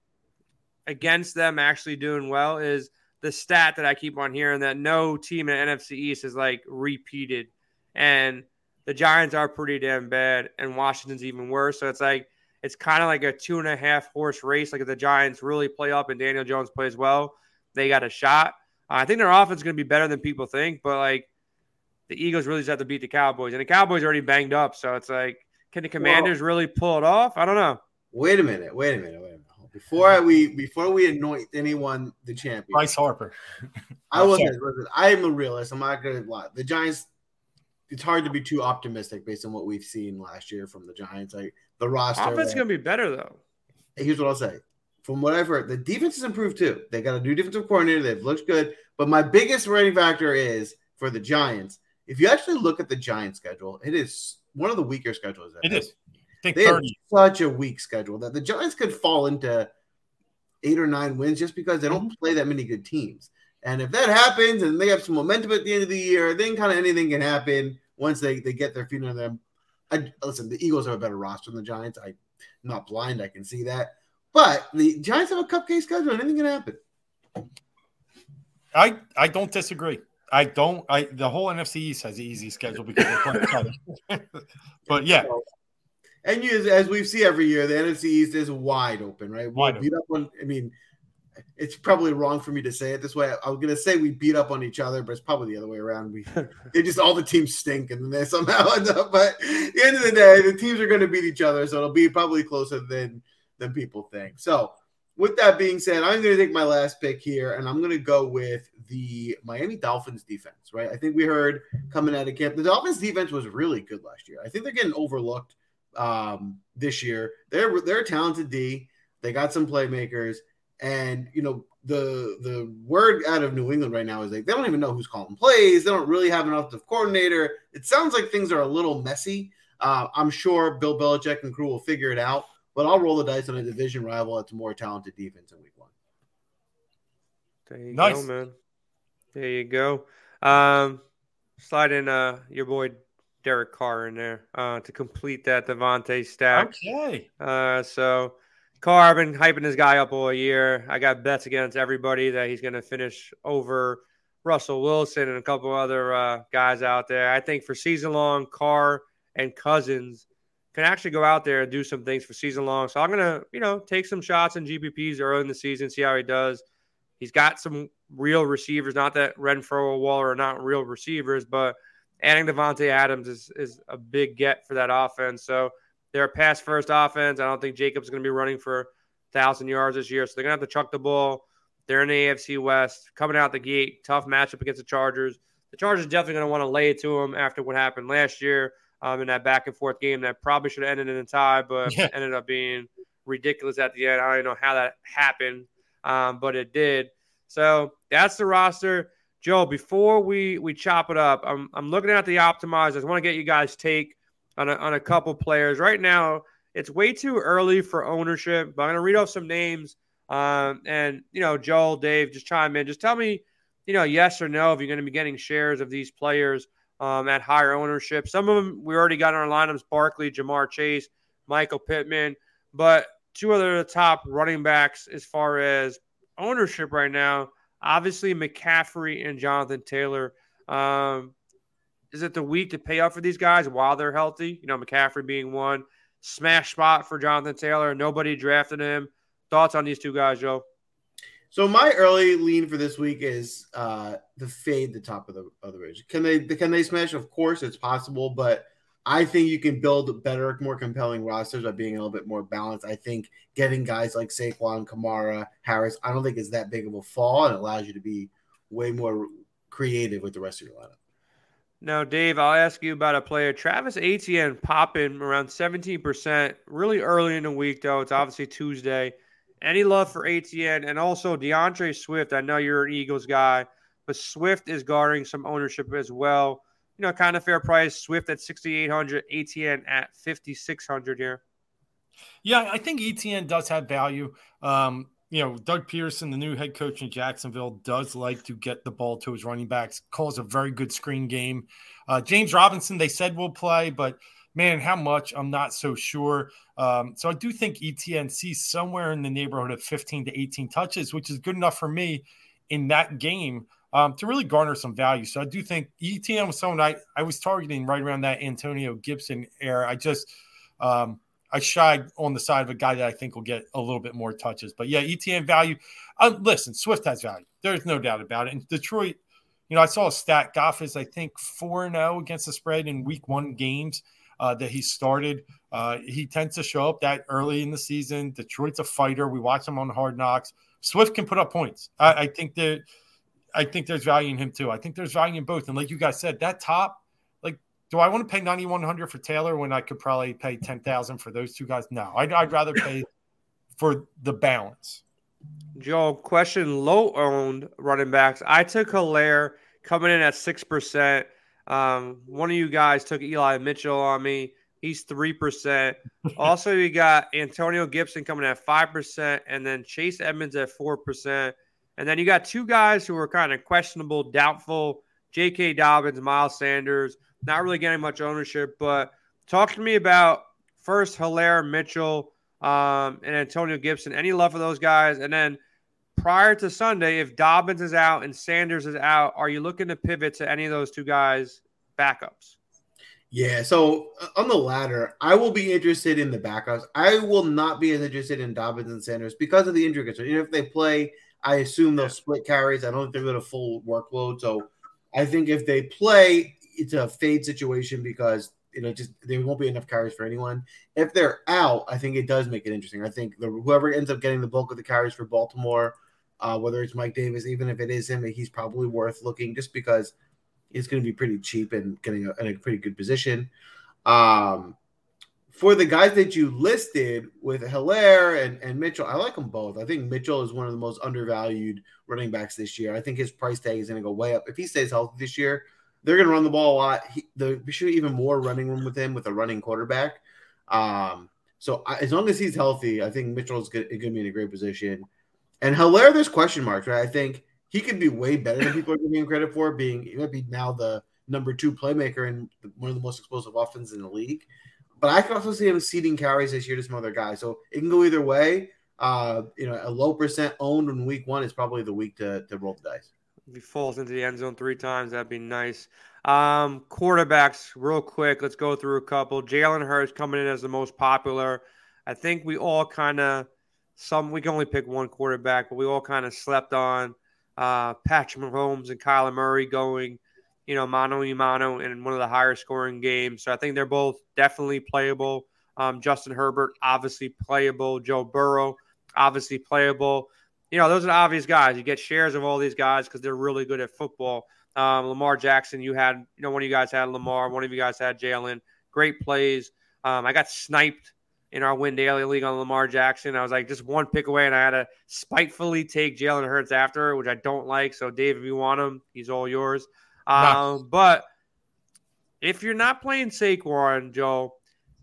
against them actually doing well is the stat that I keep on hearing that no team in NFC East is like repeated. And the Giants are pretty damn bad, and Washington's even worse. So it's like it's kind of like a two and a half horse race. Like if the Giants really play up and Daniel Jones plays well, they got a shot. Uh, I think their offense is going to be better than people think, but like the Eagles really just have to beat the Cowboys, and the Cowboys are already banged up. So it's like, can the Commanders well, really pull it off? I don't know. Wait a minute. Wait a minute. Wait a minute. Before we before we anoint anyone the champion, Bryce Harper. [LAUGHS] I wasn't. I am a realist. I'm not gonna lie. The Giants. It's hard to be too optimistic based on what we've seen last year from the Giants. Like the roster, offense is gonna be better though. Here's what I'll say. From what I've heard, the defense has improved too. They got a new defensive coordinator. They've looked good. But my biggest rating factor is for the Giants. If you actually look at the Giants schedule, it is one of the weaker schedules. It is they 30. have such a weak schedule that the Giants could fall into eight or nine wins just because they don't mm-hmm. play that many good teams. And if that happens and they have some momentum at the end of the year, then kind of anything can happen once they, they get their feet on them. I, listen, the Eagles have a better roster than the Giants. I, am not blind, I can see that. But the Giants have a cupcake schedule, anything can happen. I I don't disagree. I don't. I the whole NFC East has an easy schedule because they're playing each [LAUGHS] but yeah, and you, as we see every year, the NFC East is wide open, right? We beat up on. I mean, it's probably wrong for me to say it this way. I was gonna say we beat up on each other, but it's probably the other way around. We [LAUGHS] they just all the teams stink, and then they somehow [LAUGHS] end up. But at the end of the day, the teams are going to beat each other, so it'll be probably closer than than people think. So, with that being said, I'm going to take my last pick here, and I'm going to go with the Miami Dolphins defense. Right? I think we heard coming out of camp, the Dolphins defense was really good last year. I think they're getting overlooked um, this year. They're they're talented D. They got some playmakers, and you know the the word out of New England right now is like they don't even know who's calling plays. They don't really have an offensive coordinator. It sounds like things are a little messy. Uh, I'm sure Bill Belichick and crew will figure it out, but I'll roll the dice on a division rival that's a more talented defense in Week One. There you nice. go, man. There you go. Um, slide in uh, your boy Derek Carr in there uh, to complete that Davante stack. Okay. Uh, so Carr, I've been hyping this guy up all year. I got bets against everybody that he's going to finish over Russell Wilson and a couple other uh, guys out there. I think for season long, Carr and Cousins can actually go out there and do some things for season long. So I'm going to, you know, take some shots in GPPs early in the season, see how he does. He's got some real receivers, not that Renfrow or Waller are not real receivers, but – adding Davante Adams is is a big get for that offense. So they're a pass first offense. I don't think Jacobs going to be running for thousand yards this year, so they're going to have to chuck the ball. They're in the AFC West, coming out the gate, tough matchup against the Chargers. The Chargers definitely going to want to lay it to them after what happened last year um, in that back and forth game that probably should have ended in a tie, but yeah. ended up being ridiculous at the end. I don't know how that happened, um, but it did. So that's the roster. Joe, before we we chop it up, I'm I'm looking at the optimizers. I want to get you guys' take on a, on a couple players. Right now, it's way too early for ownership, but I'm gonna read off some names. Um, and you know, Joel, Dave, just chime in. Just tell me, you know, yes or no if you're going to be getting shares of these players um, at higher ownership. Some of them we already got in our lineups: Barkley, Ja'Marr Chase, Michael Pittman. But two other top running backs as far as ownership right now Obviously, McCaffrey and Jonathan Taylor. Um, is it the week to pay up for these guys while they're healthy? You know, McCaffrey being one smash spot for Jonathan Taylor. Nobody drafted him. Thoughts on these two guys, Joe? So my early lean for this week is uh, the fade the top of the of the ridge. Can they can they smash? Of course, it's possible, but I think you can build better, more compelling rosters by being a little bit more balanced. I think getting guys like Saquon, Kamara, Harris, I don't think is that big of a fall and allows you to be way more creative with the rest of your lineup. Now, Dave, I'll ask you about a player. Travis Etienne popping around 17%, really early in the week, though. It's obviously Tuesday. Any love for Etienne and also DeAndre Swift? I know you're an Eagles guy, but Swift is guarding some ownership as well you know, kind of fair price. Swift at 6,800, Etienne at 5,600 here. Yeah, I think Etienne does have value. Um, you know, Doug Pederson, the new head coach in Jacksonville, does like to get the ball to his running backs, calls a very good screen game. Uh, James Robinson, they said will play, but man, how much? I'm not so sure. Um, so I do think Etienne sees somewhere in the neighborhood of 15 to 18 touches, which is good enough for me in that game um, to really garner some value. So I do think Etienne was someone I, I was targeting right around that Antonio Gibson era. I just um, I shied on the side of a guy that I think will get a little bit more touches. But yeah, Etienne value. Uh, listen, Swift has value. There's no doubt about it. And Detroit, you know, I saw a stat. Goff is I think four zero oh against the spread in Week One games. Uh, that he started. Uh, he tends to show up that early in the season. Detroit's a fighter. We watch him on Hard Knocks. Swift can put up points. I, I think that I think there's value in him too. I think there's value in both. And like you guys said, that top, do I want to pay 9100 for Taylor when I could probably pay 10,000 for those two guys? No, I'd, I'd rather pay for the balance. Joe, question low owned running backs. I took Helaire coming in at 6%. Um, one of you guys took Eli Mitchell on me. He's 3%. [LAUGHS] also, you got Antonio Gibson coming at 5%, and then Chase Edmonds at 4%. And then you got two guys who are kind of questionable, doubtful J.K. Dobbins, Miles Sanders, not really getting much ownership. But talk to me about first Helaire Mitchell, um, and Antonio Gibson. Any love for those guys? And then prior to Sunday, if Dobbins is out and Sanders is out, are you looking to pivot to any of those two guys' backups? Yeah, so uh, on the latter, I will be interested in the backups. I will not be as interested in Dobbins and Sanders because of the injury concern. You know, if they play I assume they'll split carries. I don't think they're going to full workload. So I think if they play, it's a fade situation because you know just there won't be enough carries for anyone. If they're out, I think it does make it interesting. I think the whoever ends up getting the bulk of the carries for Baltimore, uh, whether it's Mike Davis, even if it is him, he's probably worth looking just because it's going to be pretty cheap and getting a, in a pretty good position. Um, for the guys that you listed with Helaire and, and Mitchell, I like them both. I think Mitchell is one of the most undervalued running backs this year. I think his price tag is going to go way up. If he stays healthy this year, they're going to run the ball a lot. He, should be even more running room with him with a running quarterback. Um, so I, as long as he's healthy, I think Mitchell is going to be in a great position. And Helaire, there's question marks, right? I think he could be way better than people are giving him credit for. Being he might be now the number two playmaker in one of the most explosive offenses in the league. But I can also see him seeding carries this year to some other guys. So it can go either way. Uh, you know, a low percent owned in week one is probably the week to, to roll the dice. If he falls into the end zone three times, that'd be nice. Um, quarterbacks, real quick, let's go through a couple. Jalen Hurts coming in as the most popular. I think we all kind of some we can only pick one quarterback, but we all kind of slept on uh, Patrick Mahomes and Kyler Murray going you know, mano y mano in one of the higher scoring games. So I think they're both definitely playable. Um, Justin Herbert, obviously playable. Joe Burrow, obviously playable. You know, those are the obvious guys. You get shares of all these guys because they're really good at football. Um, Lamar Jackson, you had, you know, one of you guys had Lamar, one of you guys had Jalen. Great plays. Um, I got sniped in our win daily league on Lamar Jackson. I was like just one pick away, and I had to spitefully take Jalen Hurts after, which I don't like. So, Dave, if you want him, he's all yours. Um, but if you're not playing Saquon, Joe,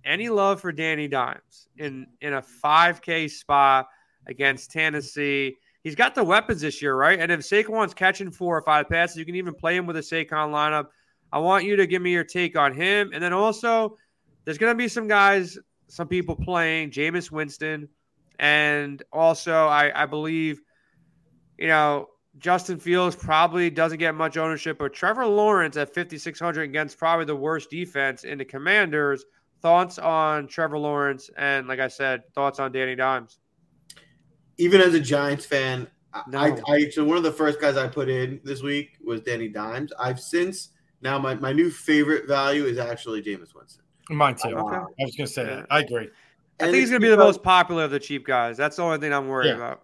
any love for Danny Dimes in in a 5K spot against Tennessee? He's got the weapons this year, right? And if Saquon's catching four or five passes, you can even play him with a Saquon lineup. I want you to give me your take on him, and then also there's going to be some guys, some people playing Jameis Winston, and also I, I believe, you know, Justin Fields probably doesn't get much ownership, but Trevor Lawrence at 5,600 against probably the worst defense in the Commanders. Thoughts on Trevor Lawrence, and like I said, thoughts on Danny Dimes. Even as a Giants fan, no. I, I so one of the first guys I put in this week was Danny Dimes. I've since now my, my new favorite value is actually Jameis Winston. Mine too. Okay. I was going to say that. I agree. I think he's going to be the most popular of the cheap guys. That's the only thing I'm worried yeah. about.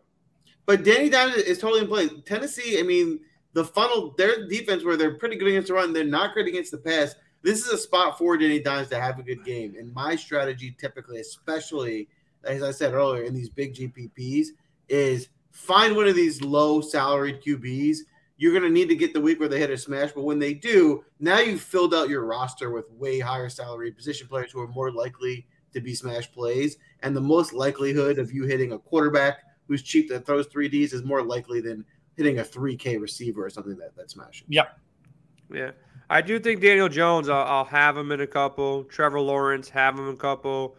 But Danny Dimes is totally in play. Tennessee, I mean, the funnel, their defense where they're pretty good against the run, they're not great against the pass. This is a spot for Danny Dimes to have a good game. And my strategy, typically, especially as I said earlier, in these big GPPs, is find one of these low salaried QBs you're going to need to get the week where they hit a smash. But when they do, now you've filled out your roster with way higher salary position players who are more likely to be smash plays. And the most likelihood of you hitting a quarterback who's cheap that throws 3Ds is more likely than hitting a 3K receiver or something that, that smashes. Yep. Yeah. I do think Daniel Jones, I'll, I'll have him in a couple. Trevor Lawrence, have him in a couple.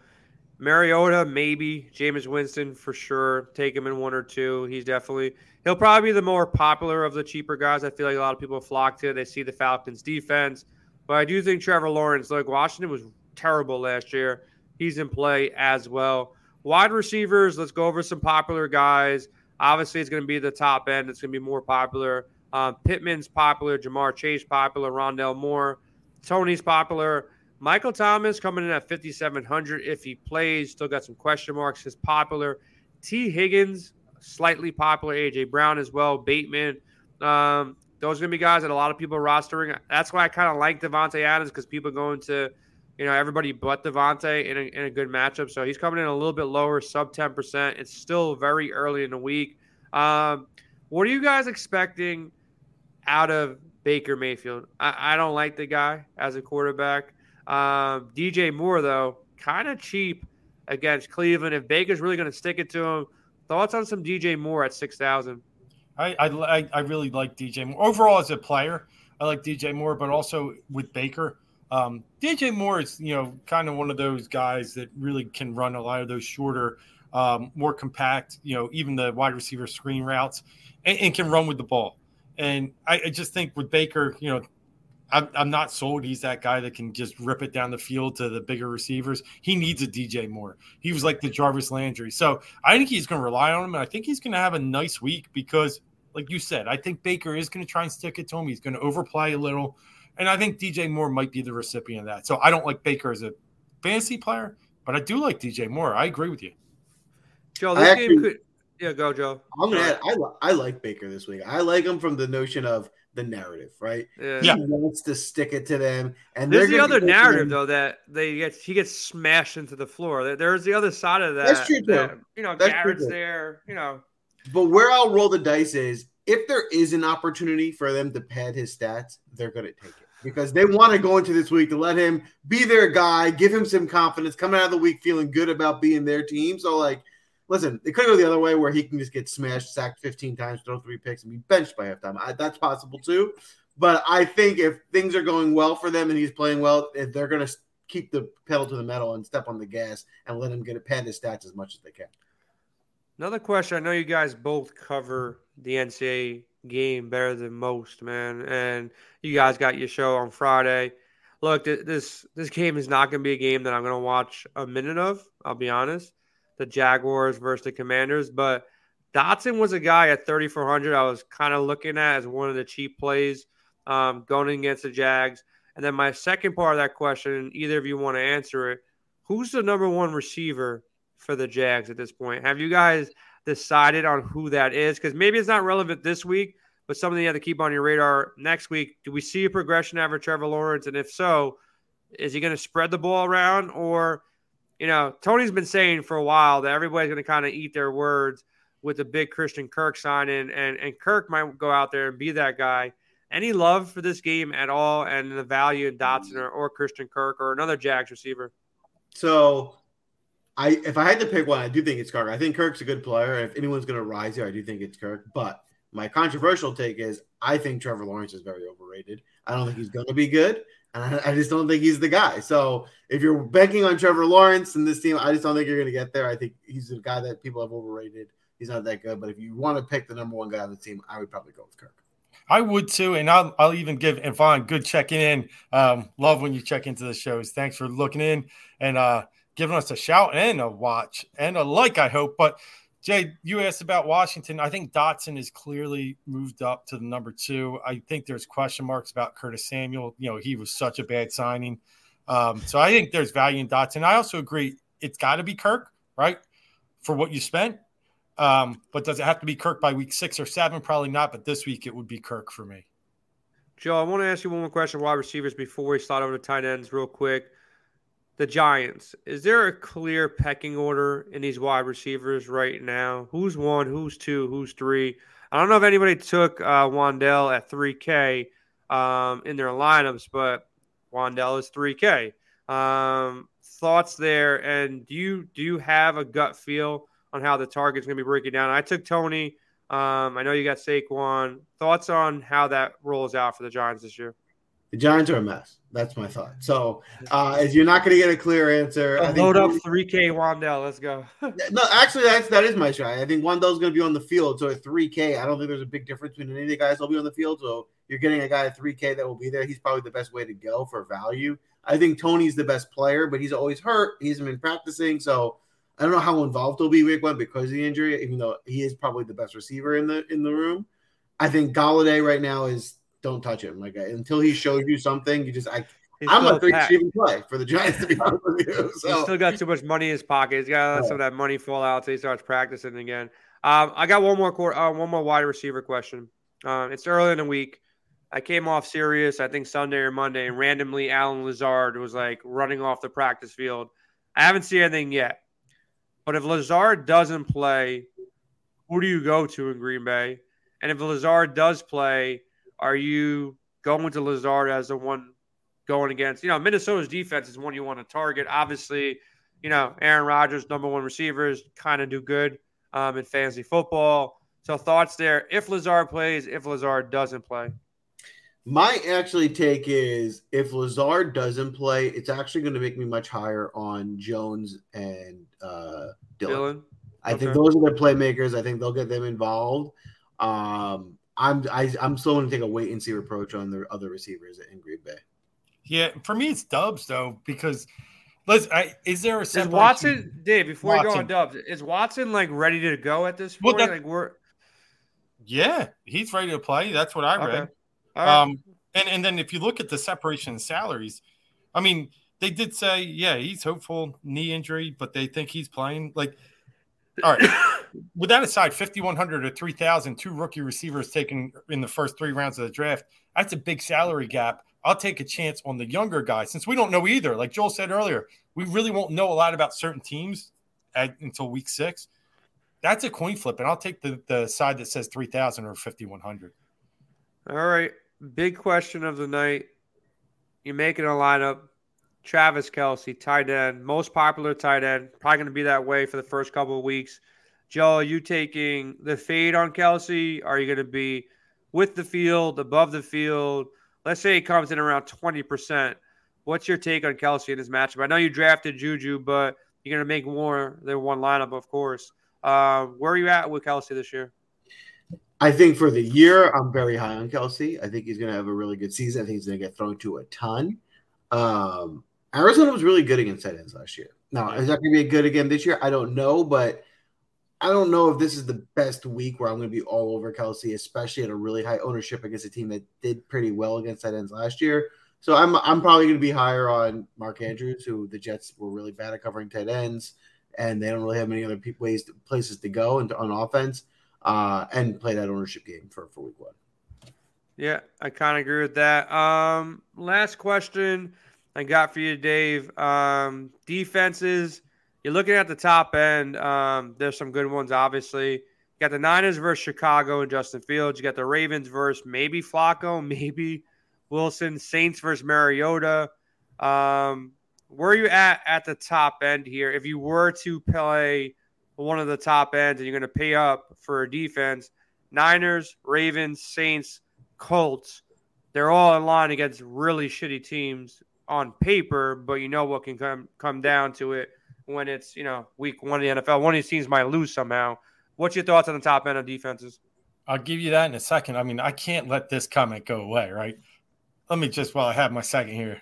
Mariota, maybe. Jameis Winston, for sure. Take him in one or two. He's definitely – he'll probably be the more popular of the cheaper guys. I feel like a lot of people flock to. They see the Falcons defense, but I do think Trevor Lawrence, like Washington was terrible last year. He's in play as well. Wide receivers, let's go over some popular guys. Obviously, it's going to be the top end. It's going to be more popular. Um, Pittman's popular. Ja'Marr Chase popular. Rondale Moore. Toney's popular. Michael Thomas coming in at 5,700 if he plays. Still got some question marks. Is popular. Tee Higgins slightly popular. AJ Brown as well, Bateman. Um, those are gonna be guys that a lot of people are rostering. That's why I kind of like Davante Adams because people are going to, you know, everybody but Davante in a, in a good matchup. So he's coming in a little bit lower, sub ten percent. It's still very early in the week. Um, what are you guys expecting out of Baker Mayfield? I, I don't like the guy as a quarterback. Um, DJ Moore though, kind of cheap against Cleveland. If Baker's really going to stick it to him Thoughts on some DJ Moore at six thousand? I, I I really like DJ Moore overall as a player. I like DJ Moore, but also with Baker. Um, DJ Moore is you know kind of one of those guys that really can run a lot of those shorter, um, more compact. You know, even the wide receiver screen routes, and, and can run with the ball. And I, I just think with Baker, you know, I'm, I'm not sold he's that guy that can just rip it down the field to the bigger receivers. He needs a DJ Moore. He was like the Jarvis Landry. So I think he's going to rely on him. And I think he's going to have a nice week because, like you said, I think Baker is going to try and stick it to him. He's going to overplay a little. And I think DJ Moore might be the recipient of that. So I don't like Baker as a fantasy player, but I do like DJ Moore. I agree with you. Joe, this actually, game could. Yeah, go, Joe. I'm gonna add, I, I like Baker this week. I like him from the notion of the narrative, right? Yeah. He wants to stick it to them. And there's the other narrative though that they get he gets smashed into the floor. There's the other side of that. That's true too. That, you know, That's Garrett's there. You know, but where I'll roll the dice is if there is an opportunity for them to pad his stats, they're going to take it because they want to go into this week to let him be their guy, give him some confidence, come out of the week feeling good about being their team. So like listen, it could go the other way where he can just get smashed, sacked 15 times, throw three picks, and be benched by halftime. I, that's possible too. But I think if things are going well for them and he's playing well, they're going to keep the pedal to the metal and step on the gas and let him get a pad his stats as much as they can. Another question. I know you guys both cover the NCAA game better than most, man. And you guys got your show on Friday. Look, this this game is not going to be a game that I'm going to watch a minute of. I'll be honest the Jaguars versus the Commanders. But Dotson was a guy at 3,400 I was kind of looking at as one of the cheap plays um, going against the Jags. And then my second part of that question, either of you want to answer it, who's the number one receiver for the Jags at this point? Have you guys decided on who that is? Because maybe it's not relevant this week, but something you have to keep on your radar next week. Do we see a progression ever Trevor Lawrence? And if so, is he going to spread the ball around or – you know, Tony's been saying for a while that everybody's going to kind of eat their words with the big Christian Kirk signing, and and Kirk might go out there and be that guy. Any love for this game at all, and the value in Dotson or, or Christian Kirk or another Jags receiver? So, I if I had to pick one, I do think it's Kirk. I think Kirk's a good player. If anyone's going to rise here, I do think it's Kirk. But my controversial take is I think Trevor Lawrence is very overrated. I don't think he's going to be good. And I, I, just don't think he's the guy. So if you're banking on Trevor Lawrence and this team, I just don't think you're going to get there. I think he's the guy that people have overrated. He's not that good. But if you want to pick the number one guy on the team, I would probably go with Kirk. I would too, and I'll, I'll even give Yvonne good checking in. Um, love when you check into the shows. Thanks for looking in and uh, giving us a shout and a watch and a like. I hope, but Jay, you asked about Washington. I think Dotson is clearly moved up to the number two. I think there's question marks about Curtis Samuel. You know, he was such a bad signing. Um, so I think there's value in Dotson. I also agree it's got to be Kirk, right? For what you spent. Um, but does it have to be Kirk by week six or seven? Probably not. But this week it would be Kirk for me. Joe, I want to ask you one more question, wide receivers, before we start over to tight ends, real quick the Giants, is there a clear pecking order in these wide receivers right now? Who's one? Who's two? Who's three? I don't know if anybody took uh, Wan'Dale at 3K um, in their lineups, but Wan'Dale is 3K. Um, thoughts there, and do you do you have a gut feel on how the target's going to be breaking down? I took Toney. Um, I know you got Saquon. Thoughts on how that rolls out for the Giants this year? The Giants are a mess. That's my thought. So, uh, as you're not going to get a clear answer, I load up 3K Wan'Dale. Let's go. no, actually, that's that is my try. I think Wan'Dale's going to be on the field. So at 3K, I don't think there's a big difference between any of the guys that'll be on the field. So you're getting a guy at 3K that will be there. He's probably the best way to go for value. I think Toney's the best player, but he's always hurt. He hasn't been practicing, so I don't know how involved he'll be week one because of the injury. Even though he is probably the best receiver in the in the room, I think Golladay right now is don't touch him. Like until he shows you something, you just I. He's I'm a he even play for the Giants to be honest with you. So. He's still got too much money in his pocket. He's got to let some of that money fall out until he starts practicing again. Um, I got one more court, uh, one more wide receiver question. Um, it's early in the week. I came off Sirius, I think Sunday or Monday, and randomly Allen Lazard was like running off the practice field. I haven't seen anything yet. But if Lazard doesn't play, who do you go to in Green Bay? And if Lazard does play, are you going to Lazard as the one going against? You know, Minnesota's defense is one you want to target. Obviously, you know, Aaron Rodgers, number one receivers, kind of do good um, in fantasy football. So thoughts there. If Lazard plays, if Lazard doesn't play. My actually take is if Lazard doesn't play, it's actually going to make me much higher on Jones and uh, Dillon. Dillon? I okay. think those are the playmakers. I think they'll get them involved. Um, I'm I, am i am still going to take a wait and see approach on the other receivers in Green Bay. Yeah, for me it's Doubs though because let's. I, is there a is Watson Dave before Watson. you go on Doubs? Is Watson like ready to go at this point? Well, that, like we're yeah, he's ready to play. That's what I read. Okay. Right. Um, and and then if you look at the separation in salaries, I mean they did say yeah he's hopeful knee injury, but they think he's playing like. All right. [LAUGHS] with that aside, 5,100 or 3,000, two rookie receivers taken in the first three rounds of the draft, that's a big salary gap. I'll take a chance on the younger guys since we don't know either. Like Joel said earlier, we really won't know a lot about certain teams at, until week six. That's a coin flip, and I'll take the, the side that says 3,000 or 5,100. All right. Big question of the night. You're making a lineup. Travis Kelce, tight end, most popular tight end, probably going to be that way for the first couple of weeks. Joe, are you taking the fade on Kelce? Are you going to be with the field, above the field? Let's say he comes in around 20%. What's your take on Kelce in this matchup? I know you drafted Juju, but you're going to make more than one lineup, of course. Uh, where are you at with Kelce this year? I think for the year, I'm very high on Kelce. I think he's going to have a really good season. I think he's going to get thrown to a ton. Um, Arizona was really good against tight ends last year. Now, is that going to be good again this year? I don't know, but I don't know if this is the best week where I'm going to be all over Kelce, especially at a really high ownership against a team that did pretty well against tight ends last year. So I'm I'm probably going to be higher on Mark Andrews, who the Jets were really bad at covering tight ends, and they don't really have many other ways to, places to go and on offense, uh, and play that ownership game for for week one. Yeah, I kind of agree with that. Um, last question I got for you, Dave. Um, defenses You're looking at the top end. Um, there's some good ones, obviously. You got the Niners versus Chicago and Justin Fields. You got the Ravens versus maybe Flacco, [LAUGHS] maybe Wilson. Saints versus Mariota. Um, where are you at at the top end here? If you were to play one of the top ends and you're going to pay up for a defense, Niners, Ravens, Saints, Colts, they're all in line against really shitty teams on paper, but you know what can come come down to it when it's you know week one of the NFL. One of these teams might lose somehow. What's your thoughts on the top end of defenses? I'll give you that in a second. I mean, I can't let this comment go away, right? Let me just while I have my second here.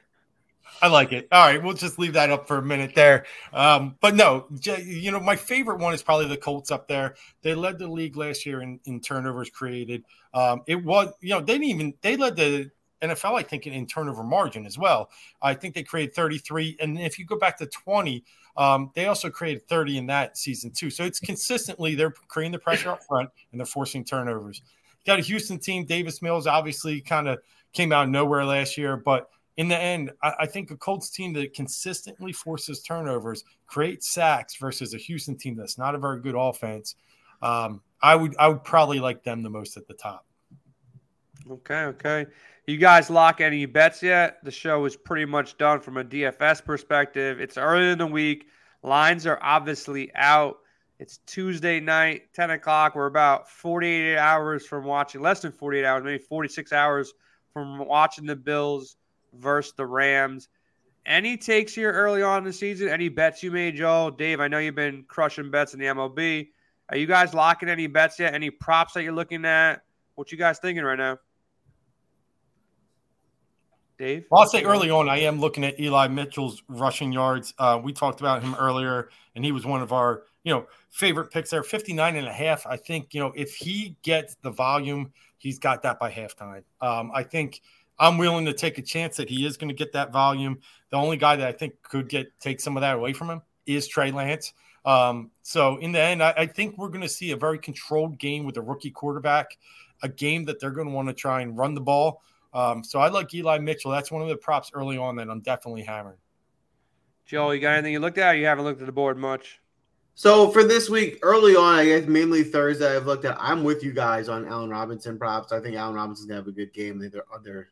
I like it. All right, we'll just leave that up for a minute there. Um, but no, you know, my favorite one is probably the Colts up there. They led the league last year in, in turnovers created. Um, it was, you know, they didn't even they led the NFL, I think, in turnover margin as well. I think they created 33. And if you go back to 20, um, they also created 30 in that season, too. So it's consistently they're creating the pressure up front and they're forcing turnovers. You got a Houston team. Davis Mills obviously kind of came out of nowhere last year, but in the end, I, I, think a Colts team that consistently forces turnovers, creates sacks versus a Houston team that's not a very good offense. Um, I would I would probably like them the most at the top. Okay, okay. You guys lock any bets yet? The show is pretty much done from a DFS perspective. It's early in the week. Lines are obviously out. It's Tuesday night, 10 o'clock. We're about 48 hours from watching, less than 48 hours, maybe 46 hours from watching the Bills versus the Rams. Any takes here early on in the season? Any bets you made, Joe? Dave, I know you've been crushing bets in the MLB. Are you guys locking any bets yet? Any props that you're looking at? What you guys thinking right now? Dave? Well, I'll say early on, I am looking at Eli Mitchell's rushing yards. Uh, we talked about him earlier, and he was one of our, you know, favorite picks there. 59 and a half. I think, you know, if he gets the volume, he's got that by halftime. Um, I think I'm willing to take a chance that he is going to get that volume. The only guy that I think could get take some of that away from him is Trey Lance. Um, so in the end, I, I think we're going to see a very controlled game with a rookie quarterback, a game that they're going to want to try and run the ball. Um, so I like Eli Mitchell. That's one of the props early on that I'm definitely hammering. Joe, you got anything you looked at? you haven't looked at the board much. So for this week, early on, I guess mainly Thursday, I've looked at. I'm with you guys on Allen Robinson props. I think Allen Robinson's gonna have a good game. They're they're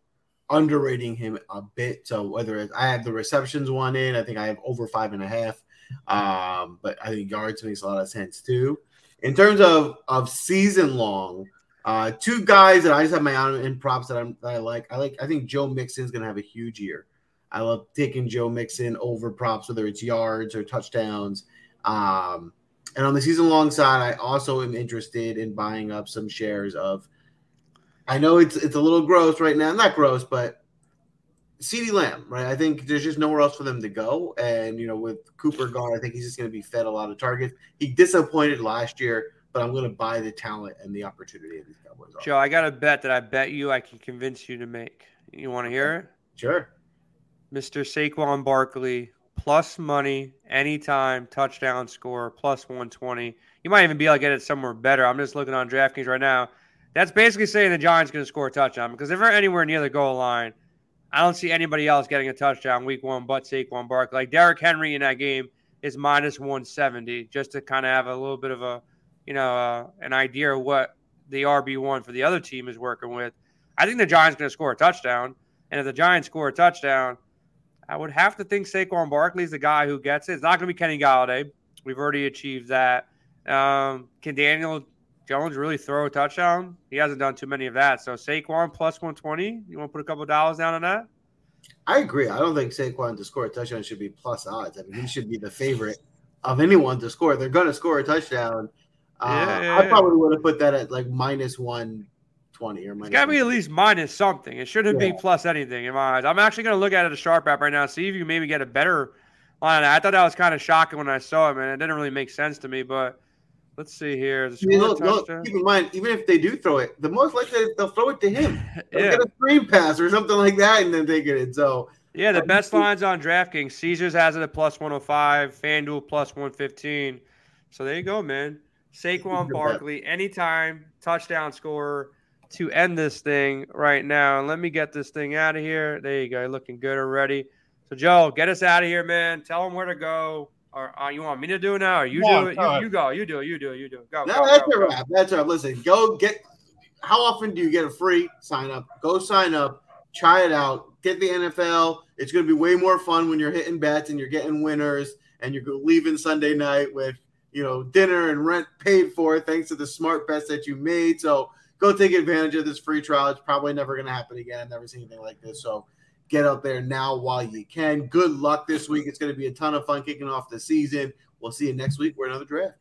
underrating him a bit. So whether it's, I have the receptions one in, I think I have over five and a half. Um, but I think yards makes a lot of sense too. In terms of of season long, uh, two guys that I just have my own in props that, I'm, that I like. I like. I think Joe Mixon's going to have a huge year. I love taking Joe Mixon over props, whether it's yards or touchdowns. Um, and on the season long side, I also am interested in buying up some shares of. I know it's it's a little gross right now, not gross, but CeeDee Lamb, right? I think there's just nowhere else for them to go, and you know, with Cooper gone, I think he's just going to be fed a lot of targets. He disappointed last year but I'm going to buy the talent and the opportunity of these Cowboys. Joe, I got a bet that I bet you I can convince you to make. You want to hear it? Sure. Mr. Saquon Barkley plus money anytime touchdown score plus 120. You might even be able to get it somewhere better. I'm just looking on DraftKings right now. That's basically saying the Giants going to score a touchdown because if they're anywhere near the goal line, I don't see anybody else getting a touchdown week one but Saquon Barkley. Like Derrick Henry in that game is minus 170 just to kind of have a little bit of a you know, uh, an idea of what the RB one for the other team is working with. I think the Giants going to score a touchdown, and if the Giants score a touchdown, I would have to think Saquon Barkley is the guy who gets it. It's not going to be Kenny Golladay. We've already achieved that. Um, can Daniel Jones really throw a touchdown? He hasn't done too many of that. So Saquon plus 120. You want to put a couple dollars down on that? I agree. I don't think Saquon to score a touchdown should be plus odds. I mean, he should be the favorite of anyone to score. They're going to score a touchdown. Uh, yeah, I probably would have put that at like minus one twenty or minus. It's got to be at least minus something. It shouldn't yeah. be plus anything in my eyes. I'm actually going to look at it a sharp app right now, see if you maybe get a better line. I thought that was kind of shocking when I saw it, man. It didn't really make sense to me, but. Let's see here. look, look, keep in mind, even if they do throw it, the most likely they'll throw it to him. [LAUGHS] They'll yeah. get a screen pass or something like that, and then they get it. So yeah, the best lines on DraftKings. Caesars has it at plus 105, FanDuel plus 115. So there you go, man. Saquon Barkley, anytime touchdown scorer to end this thing right now. And let me get this thing out of here. There you go. Looking good already. So, Joe, get us out of here, man. Tell them where to go. Or uh, you want me to do it now? Or you no, do it? You, you, go. You do it. You do it. You do it. Go. No, go, that's go, a wrap. That's a wrap. Listen, go get. How often do you get a free sign up? Go sign up. Try it out. Get the NFL. It's going to be way more fun when you're hitting bets and you're getting winners and you're leaving Sunday night with you know dinner and rent paid for thanks to the smart bets that you made. So go take advantage of this free trial. It's probably never going to happen again. I've never seen anything like this. So get out there now while you can. Good luck this week. It's going to be a ton of fun kicking off the season. We'll see you next week for another draft.